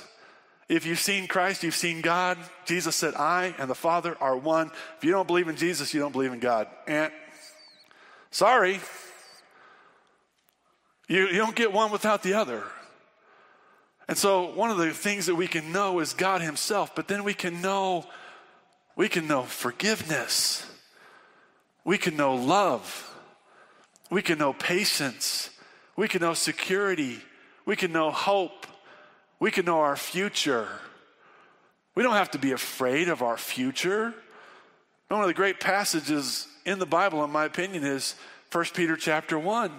if you've seen Christ, you've seen God. Jesus said, I and the Father are one. If you don't believe in Jesus, you don't believe in God. And sorry, you, you don't get one without the other. And so one of the things that we can know is God himself, but then we can know we can know forgiveness. We can know love. We can know patience. We can know security. We can know hope. We can know our future. We don't have to be afraid of our future. One of the great passages in the Bible, in my opinion, is 1 Peter chapter 1.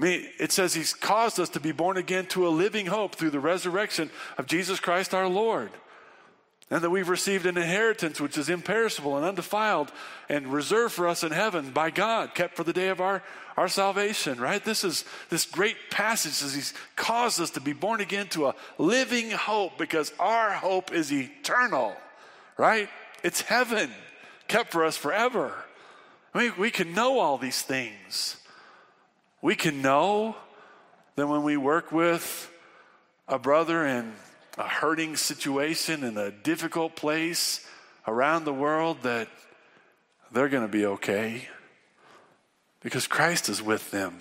I mean, it says he's caused us to be born again to a living hope through the resurrection of Jesus Christ our Lord. And that we've received an inheritance which is imperishable and undefiled and reserved for us in heaven by God, kept for the day of our, our salvation, right? This is this great passage as he's caused us to be born again to a living hope because our hope is eternal, right? It's heaven, kept for us forever. I mean, we can know all these things. We can know that when we work with a brother in a hurting situation in a difficult place around the world that they're going to be okay because Christ is with them.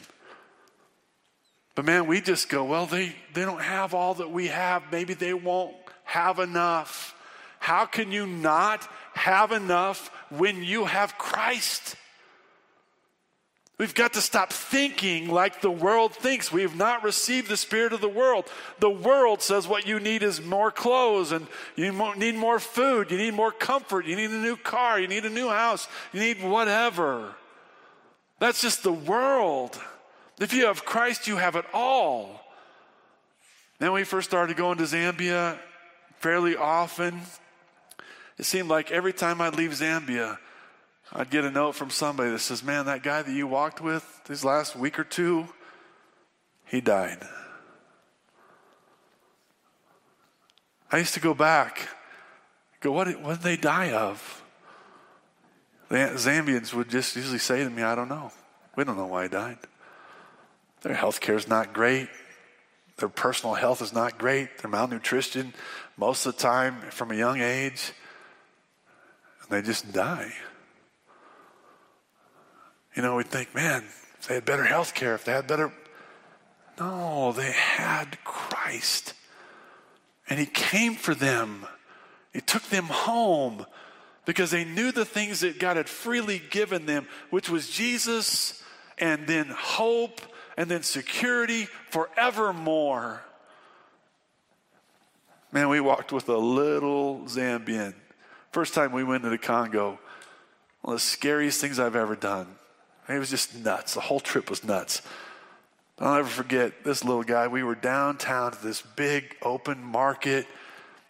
But man, we just go, well, they, they don't have all that we have. Maybe they won't have enough. How can you not have enough when you have Christ? We've got to stop thinking like the world thinks. We have not received the spirit of the world. The world says what you need is more clothes and you need more food, you need more comfort, you need a new car, you need a new house, you need whatever. That's just the world. If you have Christ, you have it all. Then we first started going to Zambia fairly often. It seemed like every time I'd leave Zambia, I'd get a note from somebody that says, Man, that guy that you walked with these last week or two, he died. I used to go back, go, What did, what did they die of? The Zambians would just usually say to me, I don't know. We don't know why he died. Their health care is not great. Their personal health is not great. They're malnutrition most of the time from a young age. And they just die. You know, we think, man, if they had better health care, if they had better. No, they had Christ. And He came for them, He took them home because they knew the things that God had freely given them, which was Jesus and then hope and then security forevermore. Man, we walked with a little Zambian. First time we went to the Congo, one of the scariest things I've ever done. It was just nuts. The whole trip was nuts. I'll never forget this little guy. We were downtown to this big open market,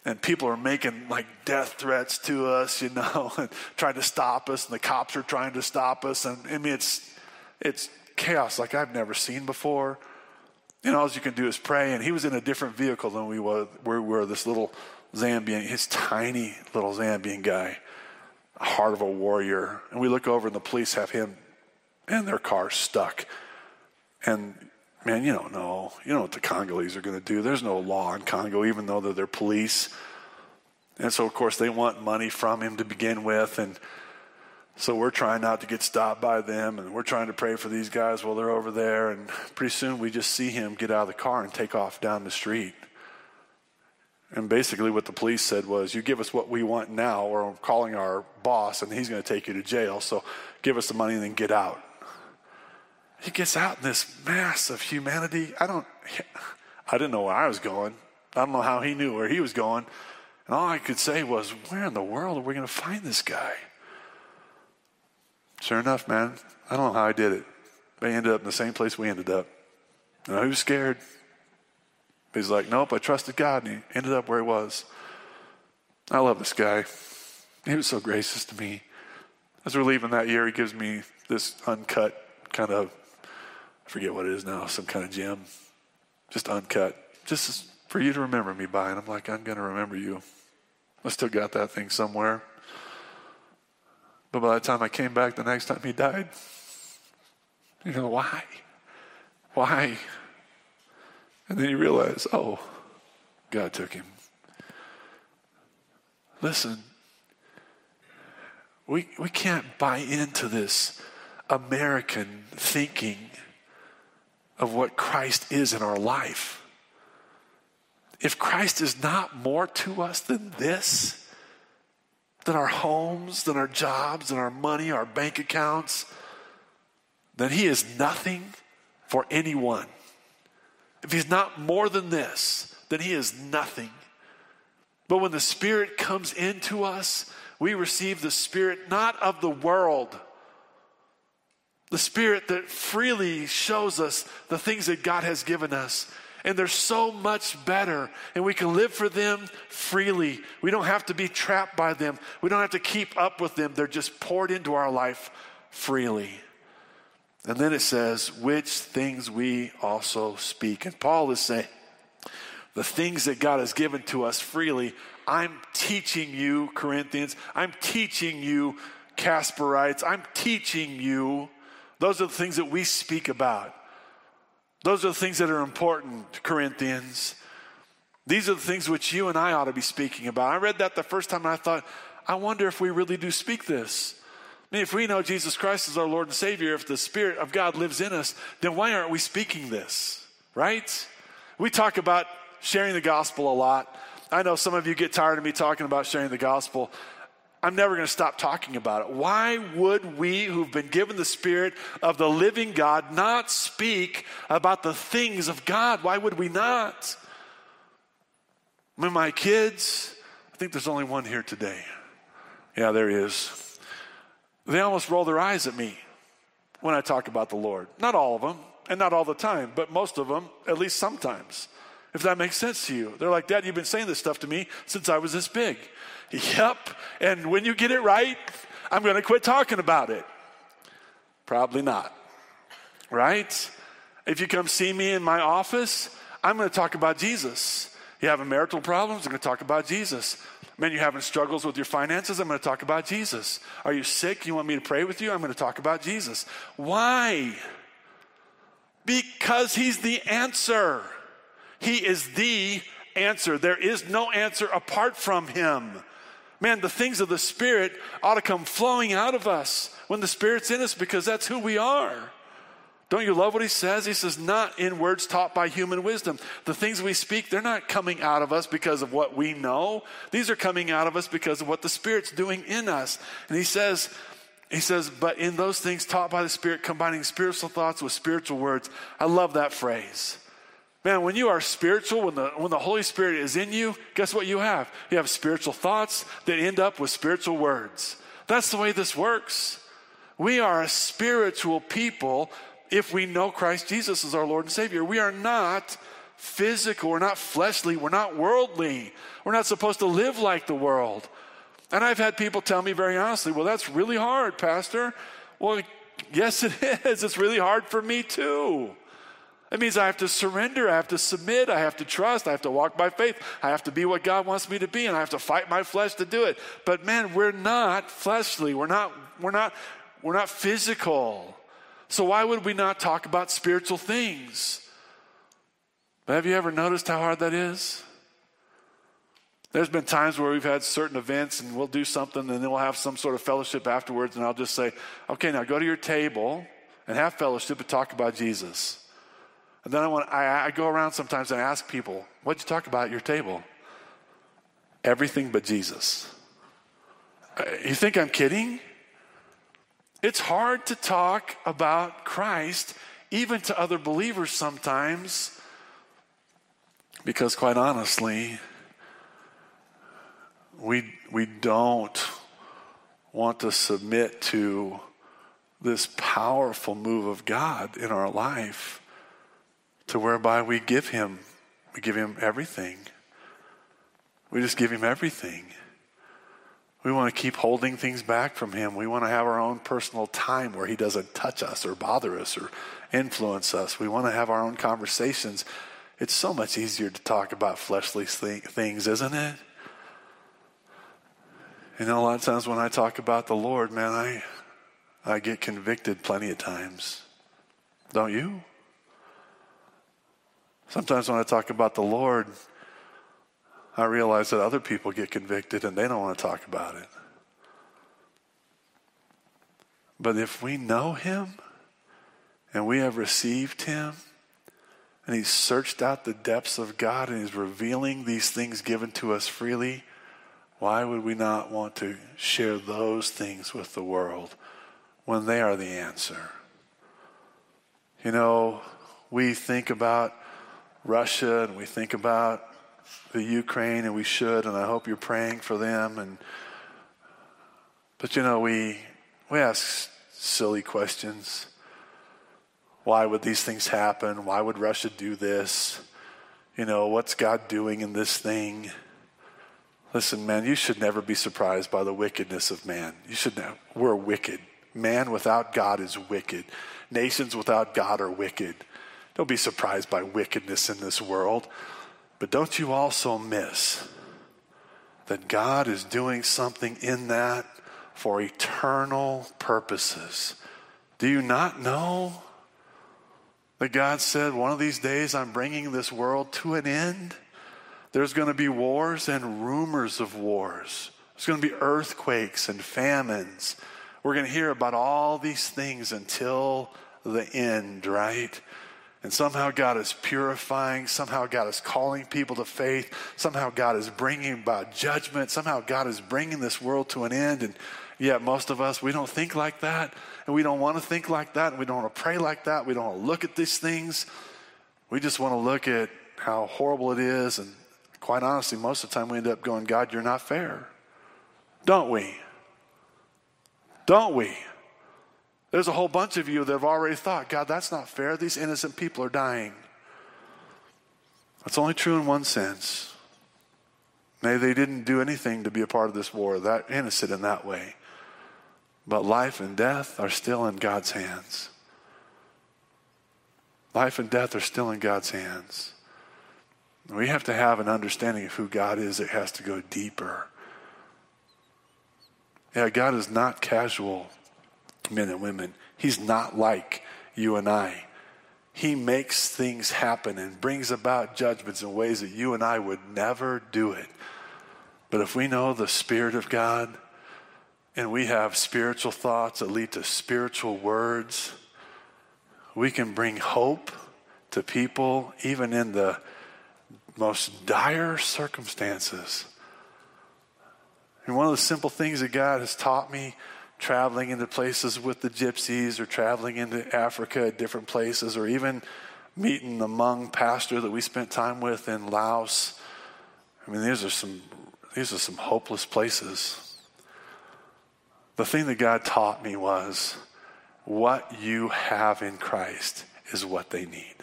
and people are making like death threats to us, you know, and trying to stop us, and the cops are trying to stop us. And I mean, it's it's chaos like I've never seen before. And all you can do is pray. And he was in a different vehicle than we were. We were this little Zambian, his tiny little Zambian guy, heart of a warrior. And we look over, and the police have him and their car stuck. And man, you don't know. You know what the Congolese are going to do. There's no law in Congo, even though they're their police. And so, of course, they want money from him to begin with. And so we're trying not to get stopped by them. And we're trying to pray for these guys while they're over there. And pretty soon we just see him get out of the car and take off down the street. And basically, what the police said was, You give us what we want now, or I'm calling our boss, and he's going to take you to jail. So give us the money and then get out he gets out in this mass of humanity. I don't, I didn't know where I was going. I don't know how he knew where he was going. And all I could say was, where in the world are we going to find this guy? Sure enough, man, I don't know how I did it. They ended up in the same place we ended up. And was scared. He's like, nope, I trusted God, and he ended up where he was. I love this guy. He was so gracious to me. As we're leaving that year, he gives me this uncut kind of forget what it is now, some kind of gem, just uncut, just for you to remember me by. And I'm like, I'm going to remember you. I still got that thing somewhere. But by the time I came back the next time he died, you know, why? Why? And then you realize, oh, God took him. Listen, we, we can't buy into this American thinking of what Christ is in our life. If Christ is not more to us than this, than our homes, than our jobs, than our money, our bank accounts, then he is nothing for anyone. If he's not more than this, then he is nothing. But when the Spirit comes into us, we receive the Spirit not of the world the Spirit that freely shows us the things that God has given us. And they're so much better, and we can live for them freely. We don't have to be trapped by them, we don't have to keep up with them. They're just poured into our life freely. And then it says, which things we also speak. And Paul is saying, the things that God has given to us freely, I'm teaching you, Corinthians, I'm teaching you, Casperites, I'm teaching you those are the things that we speak about. Those are the things that are important, Corinthians. These are the things which you and I ought to be speaking about. I read that the first time and I thought, I wonder if we really do speak this. I mean, if we know Jesus Christ is our Lord and Savior, if the Spirit of God lives in us, then why aren't we speaking this? right? We talk about sharing the gospel a lot. I know some of you get tired of me talking about sharing the gospel. I'm never going to stop talking about it. Why would we, who've been given the Spirit of the living God, not speak about the things of God? Why would we not? When my kids, I think there's only one here today. Yeah, there he is. They almost roll their eyes at me when I talk about the Lord. Not all of them, and not all the time, but most of them, at least sometimes. If that makes sense to you. They're like, Dad, you've been saying this stuff to me since I was this big. Yep. And when you get it right, I'm going to quit talking about it. Probably not. Right? If you come see me in my office, I'm going to talk about Jesus. You having marital problems? I'm going to talk about Jesus. Man, you're having struggles with your finances? I'm going to talk about Jesus. Are you sick? You want me to pray with you? I'm going to talk about Jesus. Why? Because he's the answer. He is the answer. There is no answer apart from him. Man, the things of the Spirit ought to come flowing out of us when the Spirit's in us because that's who we are. Don't you love what he says? He says, not in words taught by human wisdom. The things we speak, they're not coming out of us because of what we know. These are coming out of us because of what the Spirit's doing in us. And he says, he says, but in those things taught by the Spirit, combining spiritual thoughts with spiritual words. I love that phrase. Man, when you are spiritual, when the, when the Holy Spirit is in you, guess what you have? You have spiritual thoughts that end up with spiritual words. That's the way this works. We are a spiritual people if we know Christ Jesus as our Lord and Savior. We are not physical, we're not fleshly, we're not worldly. We're not supposed to live like the world. And I've had people tell me very honestly, well, that's really hard, Pastor. Well, yes, it is. It's really hard for me too. It means I have to surrender, I have to submit, I have to trust, I have to walk by faith, I have to be what God wants me to be, and I have to fight my flesh to do it. But man, we're not fleshly. We're not, we're not, we're not physical. So why would we not talk about spiritual things? But have you ever noticed how hard that is? There's been times where we've had certain events and we'll do something and then we'll have some sort of fellowship afterwards, and I'll just say, okay, now go to your table and have fellowship and talk about Jesus. And then I, want, I, I go around sometimes and ask people, what'd you talk about at your table? Everything but Jesus. Uh, you think I'm kidding? It's hard to talk about Christ, even to other believers sometimes, because quite honestly, we, we don't want to submit to this powerful move of God in our life to whereby we give him we give him everything. We just give him everything. We want to keep holding things back from him. We want to have our own personal time where he doesn't touch us or bother us or influence us. We want to have our own conversations. It's so much easier to talk about fleshly things isn't it? You know a lot of times when i talk about the lord man i i get convicted plenty of times. Don't you Sometimes when I talk about the Lord, I realize that other people get convicted and they don't want to talk about it. But if we know Him and we have received Him, and He's searched out the depths of God and He's revealing these things given to us freely, why would we not want to share those things with the world when they are the answer? You know, we think about Russia and we think about the Ukraine, and we should, and I hope you're praying for them. And but you know, we we ask silly questions. Why would these things happen? Why would Russia do this? You know, what's God doing in this thing? Listen, man, you should never be surprised by the wickedness of man. You should know we're wicked. Man without God is wicked. Nations without God are wicked. Don't be surprised by wickedness in this world. But don't you also miss that God is doing something in that for eternal purposes? Do you not know that God said, one of these days I'm bringing this world to an end? There's going to be wars and rumors of wars. There's going to be earthquakes and famines. We're going to hear about all these things until the end, right? And somehow God is purifying. Somehow God is calling people to faith. Somehow God is bringing about judgment. Somehow God is bringing this world to an end. And yet, most of us, we don't think like that. And we don't want to think like that. And we don't want to pray like that. We don't want to look at these things. We just want to look at how horrible it is. And quite honestly, most of the time we end up going, God, you're not fair. Don't we? Don't we? There's a whole bunch of you that have already thought, God, that's not fair. These innocent people are dying. That's only true in one sense. Maybe they didn't do anything to be a part of this war, that innocent in that way. But life and death are still in God's hands. Life and death are still in God's hands. We have to have an understanding of who God is. It has to go deeper. Yeah, God is not casual men and women. He's not like you and I. He makes things happen and brings about judgments in ways that you and I would never do it. But if we know the Spirit of God and we have spiritual thoughts that lead to spiritual words, we can bring hope to people even in the most dire circumstances. And one of the simple things that God has taught me traveling into places with the gypsies or traveling into Africa at different places or even meeting the Hmong pastor that we spent time with in Laos. I mean, these are some, these are some hopeless places. The thing that God taught me was what you have in Christ is what they need.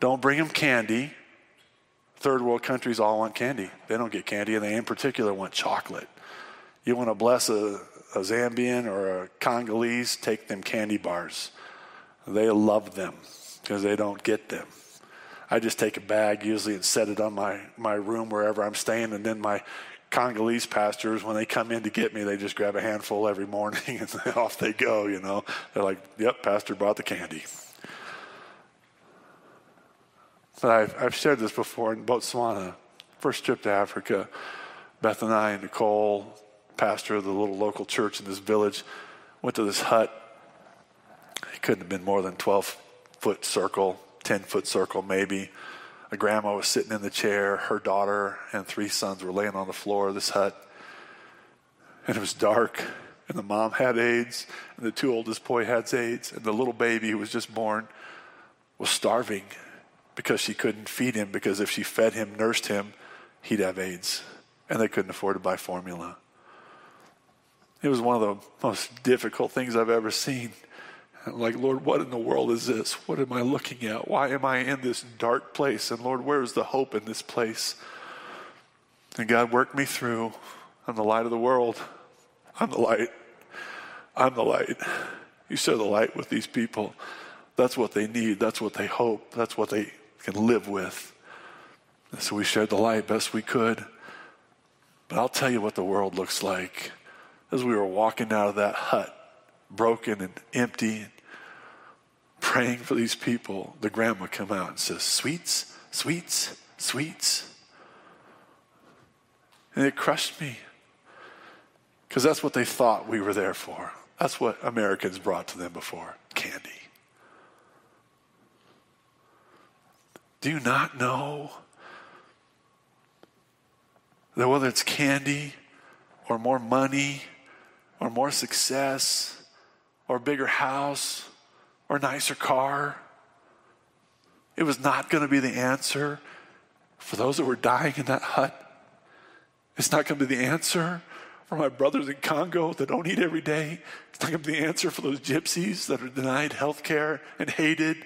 Don't bring them candy. Third world countries all want candy. They don't get candy, and they in particular want chocolate. You want to bless a, a Zambian or a Congolese, take them candy bars. They love them because they don't get them. I just take a bag usually and set it on my, my room wherever I'm staying, and then my Congolese pastors, when they come in to get me, they just grab a handful every morning and off they go, you know. They're like, yep, pastor brought the candy. But I've, I've shared this before in Botswana, first trip to Africa. Beth and I and Nicole, pastor of the little local church in this village, went to this hut. It couldn't have been more than 12 foot circle, 10 foot circle maybe. A grandma was sitting in the chair. Her daughter and three sons were laying on the floor of this hut. And it was dark. And the mom had AIDS. And the two oldest boy had AIDS. And the little baby who was just born was starving because she couldn't feed him because if she fed him, nursed him, he'd have AIDS. And they couldn't afford to buy formula. It was one of the most difficult things I've ever seen. I'm like, Lord, what in the world is this? What am I looking at? Why am I in this dark place? And Lord, where is the hope in this place? And God worked me through. I'm the light of the world. I'm the light. I'm the light. You share the light with these people. That's what they need. That's what they hope. That's what they can live with. And so we shared the light best we could. But I'll tell you what the world looks like as we were walking out of that hut, broken and empty, and praying for these people, the grandma come out and says, Sweets, sweets, sweets. And it crushed me because that's what they thought we were there for. That's what Americans brought to them before candy. Do you not know that whether it's candy or more money or more success or bigger house or nicer car. It was not going to be the answer for those that were dying in that hut. It's not going to be the answer for my brothers in Congo that don't eat every day. It's not going to be the answer for those gypsies that are denied health care and hated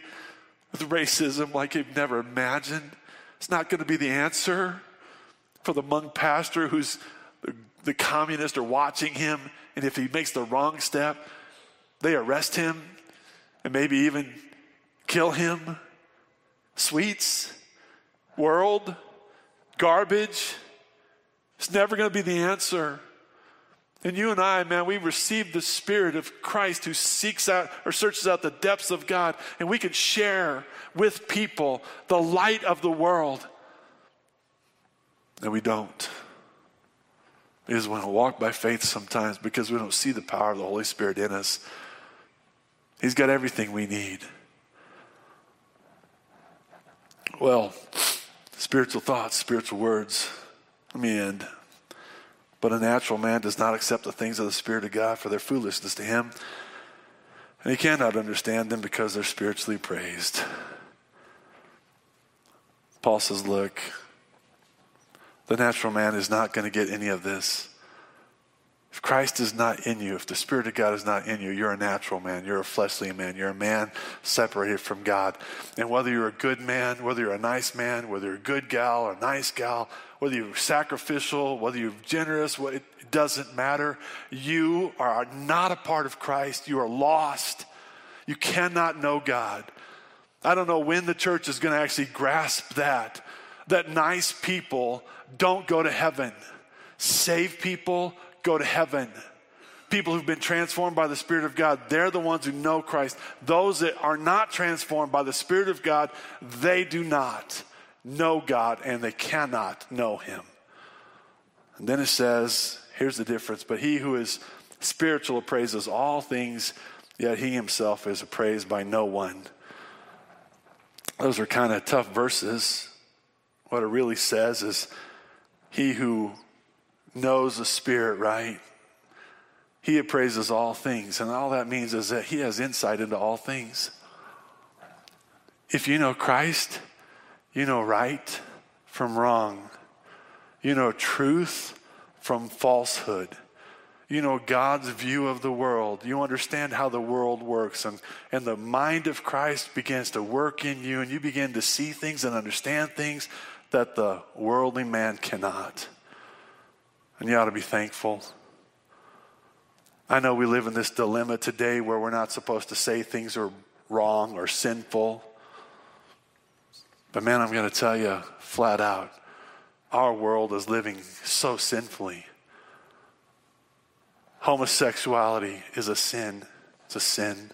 with racism like you've never imagined. It's not going to be the answer for the Hmong pastor who's the, the communists are watching him and if he makes the wrong step, they arrest him and maybe even kill him. Sweets, world, garbage. It's never going to be the answer. And you and I, man, we receive the Spirit of Christ who seeks out or searches out the depths of God, and we can share with people the light of the world. And we don't is when we walk by faith sometimes because we don't see the power of the Holy Spirit in us. He's got everything we need. Well, spiritual thoughts, spiritual words. Let me end. But a natural man does not accept the things of the Spirit of God for their foolishness to him, and he cannot understand them because they're spiritually praised. Paul says, Look, the natural man is not going to get any of this. If Christ is not in you, if the Spirit of God is not in you, you're a natural man. You're a fleshly man. You're a man separated from God. And whether you're a good man, whether you're a nice man, whether you're a good gal or a nice gal, whether you're sacrificial, whether you're generous, it doesn't matter. You are not a part of Christ. You are lost. You cannot know God. I don't know when the church is going to actually grasp that, that nice people don't go to heaven. Save people go to heaven. People who've been transformed by the Spirit of God, they're the ones who know Christ. Those that are not transformed by the Spirit of God, they do not know God and they cannot know Him. And then it says, here's the difference, but he who is spiritual appraises all things, yet he himself is appraised by no one. Those are kind of tough verses. What it really says is, he who knows the Spirit, right? He appraises all things. And all that means is that he has insight into all things. If you know Christ, you know right from wrong. You know truth from falsehood. You know God's view of the world. You understand how the world works. And, and the mind of Christ begins to work in you, and you begin to see things and understand things that the worldly man cannot. And you ought to be thankful. I know we live in this dilemma today where we're not supposed to say things are wrong or sinful. But man, I'm going to tell you flat out our world is living so sinfully. Homosexuality is a sin. It's a sin.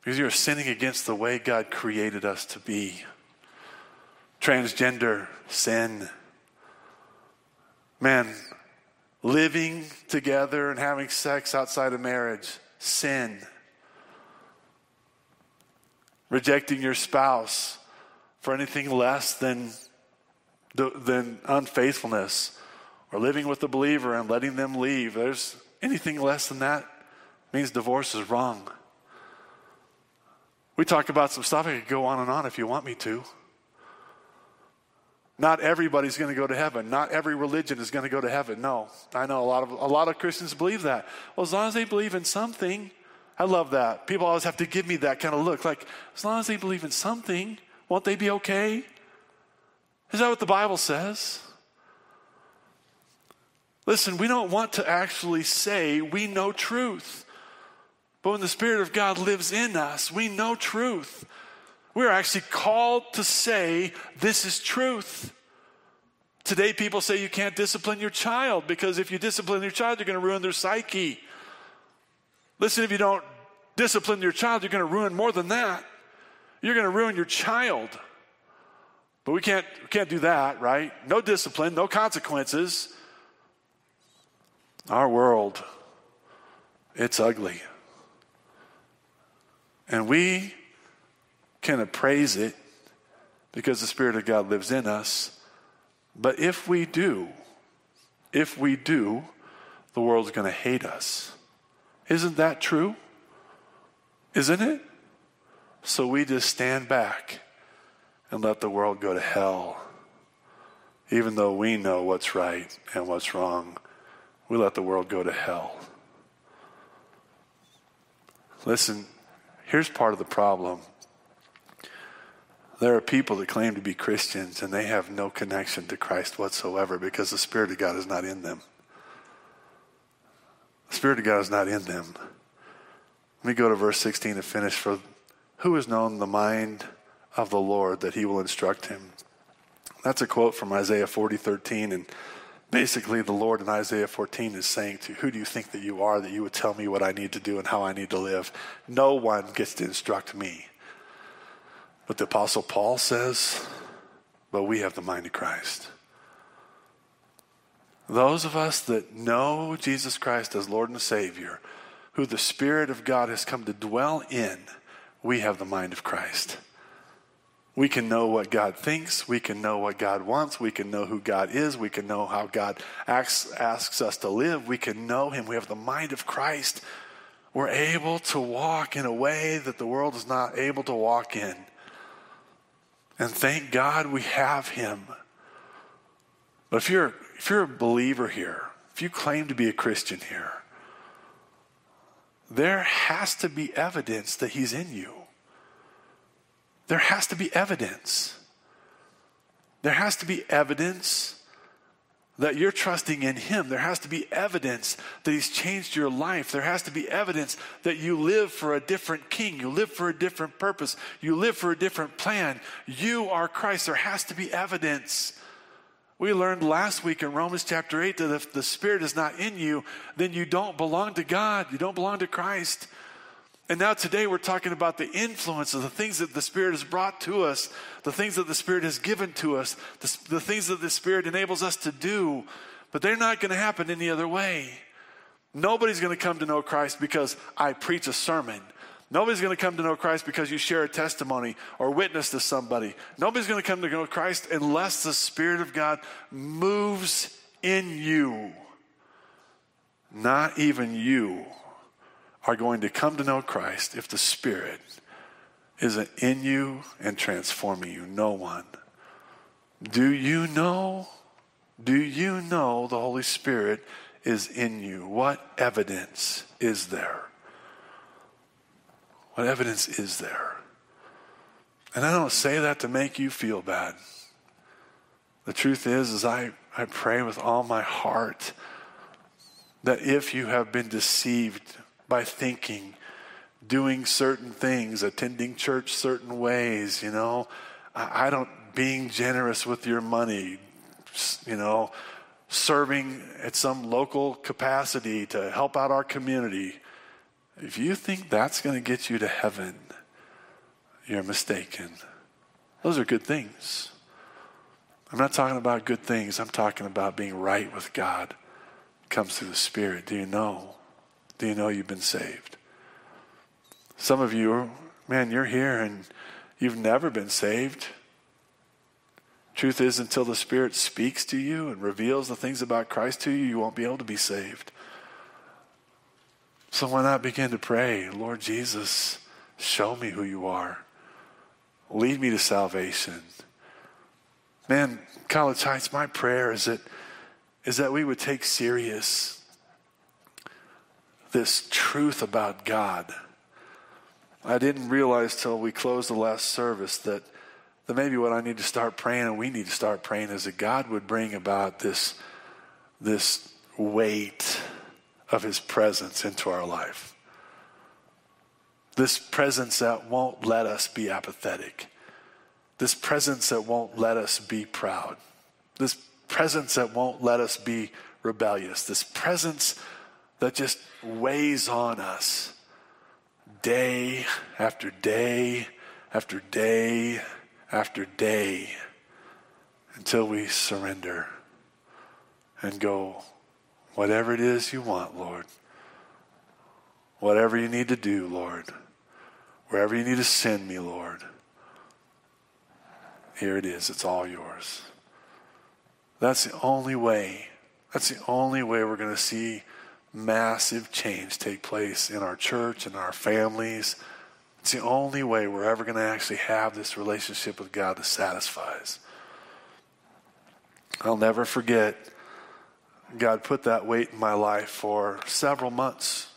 Because you're sinning against the way God created us to be. Transgender, sin. Man, living together and having sex outside of marriage, sin. Rejecting your spouse for anything less than, than unfaithfulness, or living with a believer and letting them leave. There's anything less than that means divorce is wrong. We talk about some stuff. I could go on and on if you want me to. Not everybody's going to go to heaven. Not every religion is going to go to heaven. No, I know a lot of a lot of Christians believe that. Well, as long as they believe in something, I love that. People always have to give me that kind of look, like as long as they believe in something, won't they be okay? Is that what the Bible says? Listen, we don't want to actually say we know truth. But when the Spirit of God lives in us, we know truth. We're actually called to say, This is truth. Today, people say you can't discipline your child because if you discipline your child, you're going to ruin their psyche. Listen, if you don't discipline your child, you're going to ruin more than that. You're going to ruin your child. But we can't, we can't do that, right? No discipline, no consequences. Our world, it's ugly. And we can appraise it because the Spirit of God lives in us. But if we do, if we do, the world's going to hate us. Isn't that true? Isn't it? So we just stand back and let the world go to hell. Even though we know what's right and what's wrong, we let the world go to hell. Listen, here's part of the problem there are people that claim to be Christians and they have no connection to Christ whatsoever because the Spirit of God is not in them. The Spirit of God is not in them. Let me go to verse 16 to finish. For who has known the mind of the Lord that he will instruct him? That's a quote from Isaiah 40, 13. And basically, the Lord in Isaiah 14 is saying to who do you think that you are that you would tell me what I need to do and how I need to live? No one gets to instruct me. But the Apostle Paul says, but we have the mind of Christ. Those of us that know Jesus Christ as Lord and Savior, who the Spirit of God has come to dwell in, we have the mind of Christ. We can know what God thinks. We can know what God wants. We can know who God is. We can know how God asks, asks us to live. We can know Him. We have the mind of Christ. We're able to walk in a way that the world is not able to walk in. And thank God we have Him. But if you're, if you're a believer here, if you claim to be a Christian here, there has to be evidence that He's in you. There has to be evidence. There has to be evidence that you're trusting in Him. There has to be evidence that He's changed your life. There has to be evidence that you live for a different King. You live for a different purpose. You live for a different plan. You are Christ. There has to be evidence. We learned last week in Romans chapter 8 that if the Spirit is not in you, then you don't belong to God. You don't belong to Christ. And now today we're talking about the influence of the things that the Spirit has brought to us, the things that the Spirit has given to us, the, the things that the Spirit enables us to do. But they're not going to happen any other way. Nobody's going to come to know Christ because I preach a sermon. Nobody's going to come to know Christ because you share a testimony or witness to somebody. Nobody's going to come to know Christ unless the Spirit of God moves in you. Not even you are going to come to know Christ if the Spirit isn't in you and transforming you. No one. Do you know? Do you know the Holy Spirit is in you? What evidence is there? What evidence is there? And I don't say that to make you feel bad. The truth is, is I, I pray with all my heart that if you have been deceived by thinking, doing certain things, attending church certain ways, you know, I, I don't, being generous with your money, you know, serving at some local capacity to help out our community, if you think that's going to get you to heaven, you're mistaken. Those are good things. I'm not talking about good things. I'm talking about being right with God. It comes through the Spirit. Do you know? Do you know you've been saved? Some of you, man, you're here and you've never been saved. Truth is, until the Spirit speaks to you and reveals the things about Christ to you, you won't be able to be saved. So why not begin to pray, Lord Jesus, show me who you are. Lead me to salvation. Man, College Heights, my prayer is that, is that we would take serious this truth about God. I didn't realize till we closed the last service that, that maybe what I need to start praying and we need to start praying is that God would bring about this, this weight of his presence into our life. This presence that won't let us be apathetic. This presence that won't let us be proud. This presence that won't let us be rebellious. This presence that just weighs on us day after day after day after day until we surrender and go, Whatever it is you want, Lord. Whatever you need to do, Lord. Wherever you need to send me, Lord. Here it is. It's all yours. That's the only way. That's the only way we're going to see massive change take place in our church and our families. It's the only way we're ever going to actually have this relationship with God that satisfies. I'll never forget God put that weight in my life for several months.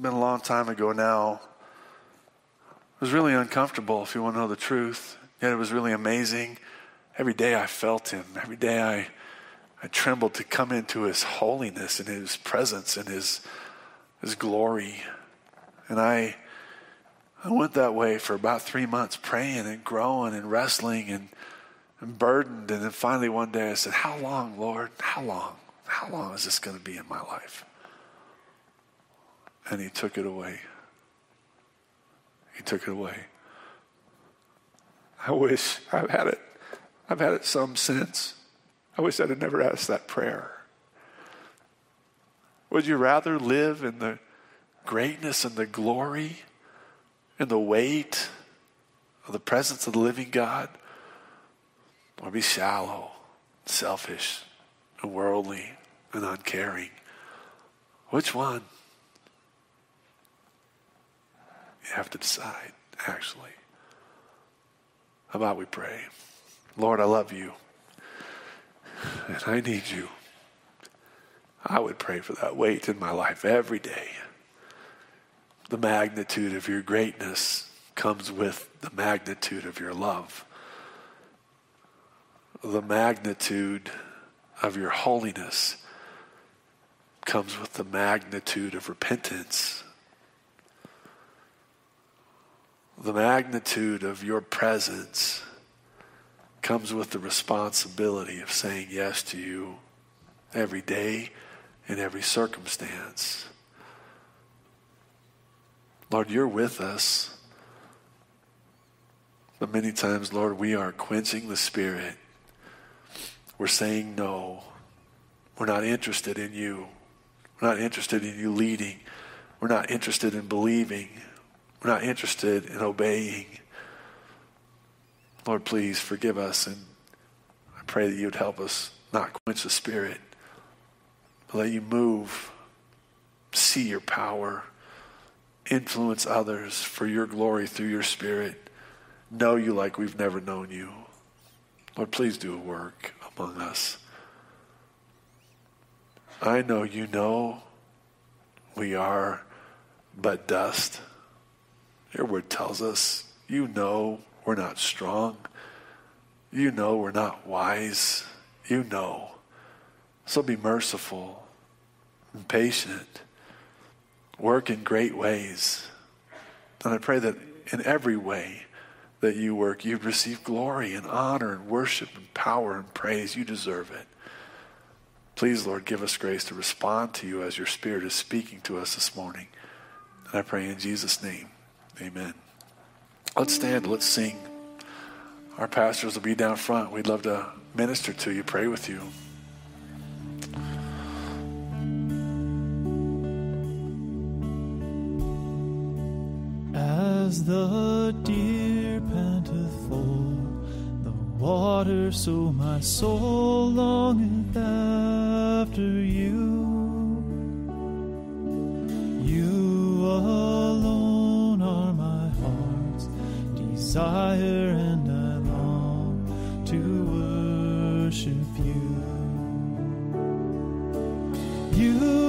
Been a long time ago now. It was really uncomfortable, if you want to know the truth. Yet it was really amazing. Every day I felt Him. Every day I, I trembled to come into His holiness and His presence and His, His glory. And I, I went that way for about three months, praying and growing and wrestling and, and burdened. And then finally one day I said, How long, Lord? How long? How long is this going to be in my life? And he took it away. He took it away. I wish I've had it. I've had it some since. I wish I'd have never asked that prayer. Would you rather live in the greatness and the glory and the weight of the presence of the living God or be shallow, selfish, and worldly, and uncaring? Which one? You have to decide, actually. How about we pray? Lord, I love you, and I need you. I would pray for that weight in my life every day. The magnitude of your greatness comes with the magnitude of your love. The magnitude of your holiness comes with the magnitude of repentance. The magnitude of your presence comes with the responsibility of saying yes to you every day in every circumstance. Lord, you're with us. But many times, Lord, we are quenching the Spirit. We're saying no. We're not interested in you. We're not interested in you leading. We're not interested in believing. We're not interested in obeying. Lord, please forgive us. And I pray that you would help us not quench the Spirit, but let you move, see your power, influence others for your glory through your Spirit, know you like we've never known you. Lord, please do a work among us. I know you know we are but dust. Your word tells us you know we're not strong. You know we're not wise. You know. So be merciful and patient. Work in great ways. And I pray that in every way that you work, you receive glory and honor and worship and power and praise. You deserve it. Please, Lord, give us grace to respond to you as your Spirit is speaking to us this morning. And I pray in Jesus' name, amen. Let's stand, let's sing. Our pastors will be down front. We'd love to minister to you, pray with you. As the deer panteth for the water, so my soul longeth after you. You alone desire, and I long to worship you. You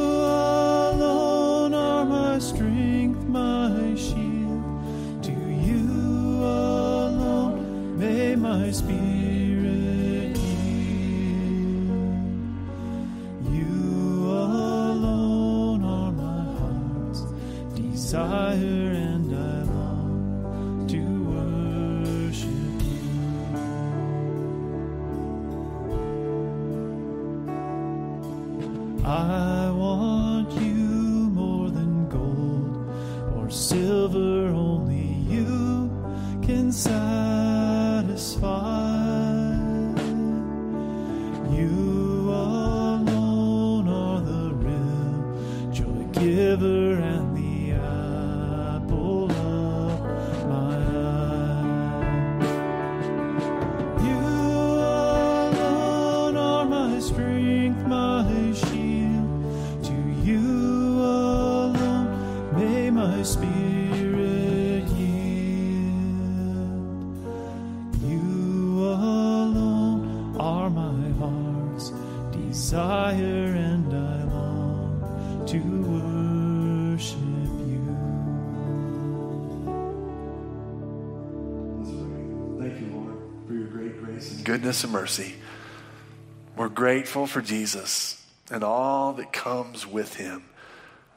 goodness and mercy. We're grateful for Jesus and all that comes with him.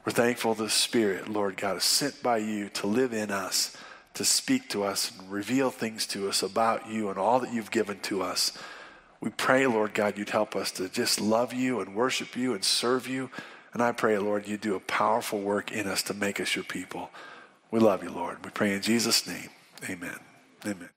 We're thankful the Spirit, Lord God, is sent by you to live in us, to speak to us and reveal things to us about you and all that you've given to us. We pray, Lord God, you'd help us to just love you and worship you and serve you. And I pray, Lord, you do a powerful work in us to make us your people. We love you, Lord. We pray in Jesus' name. Amen. Amen.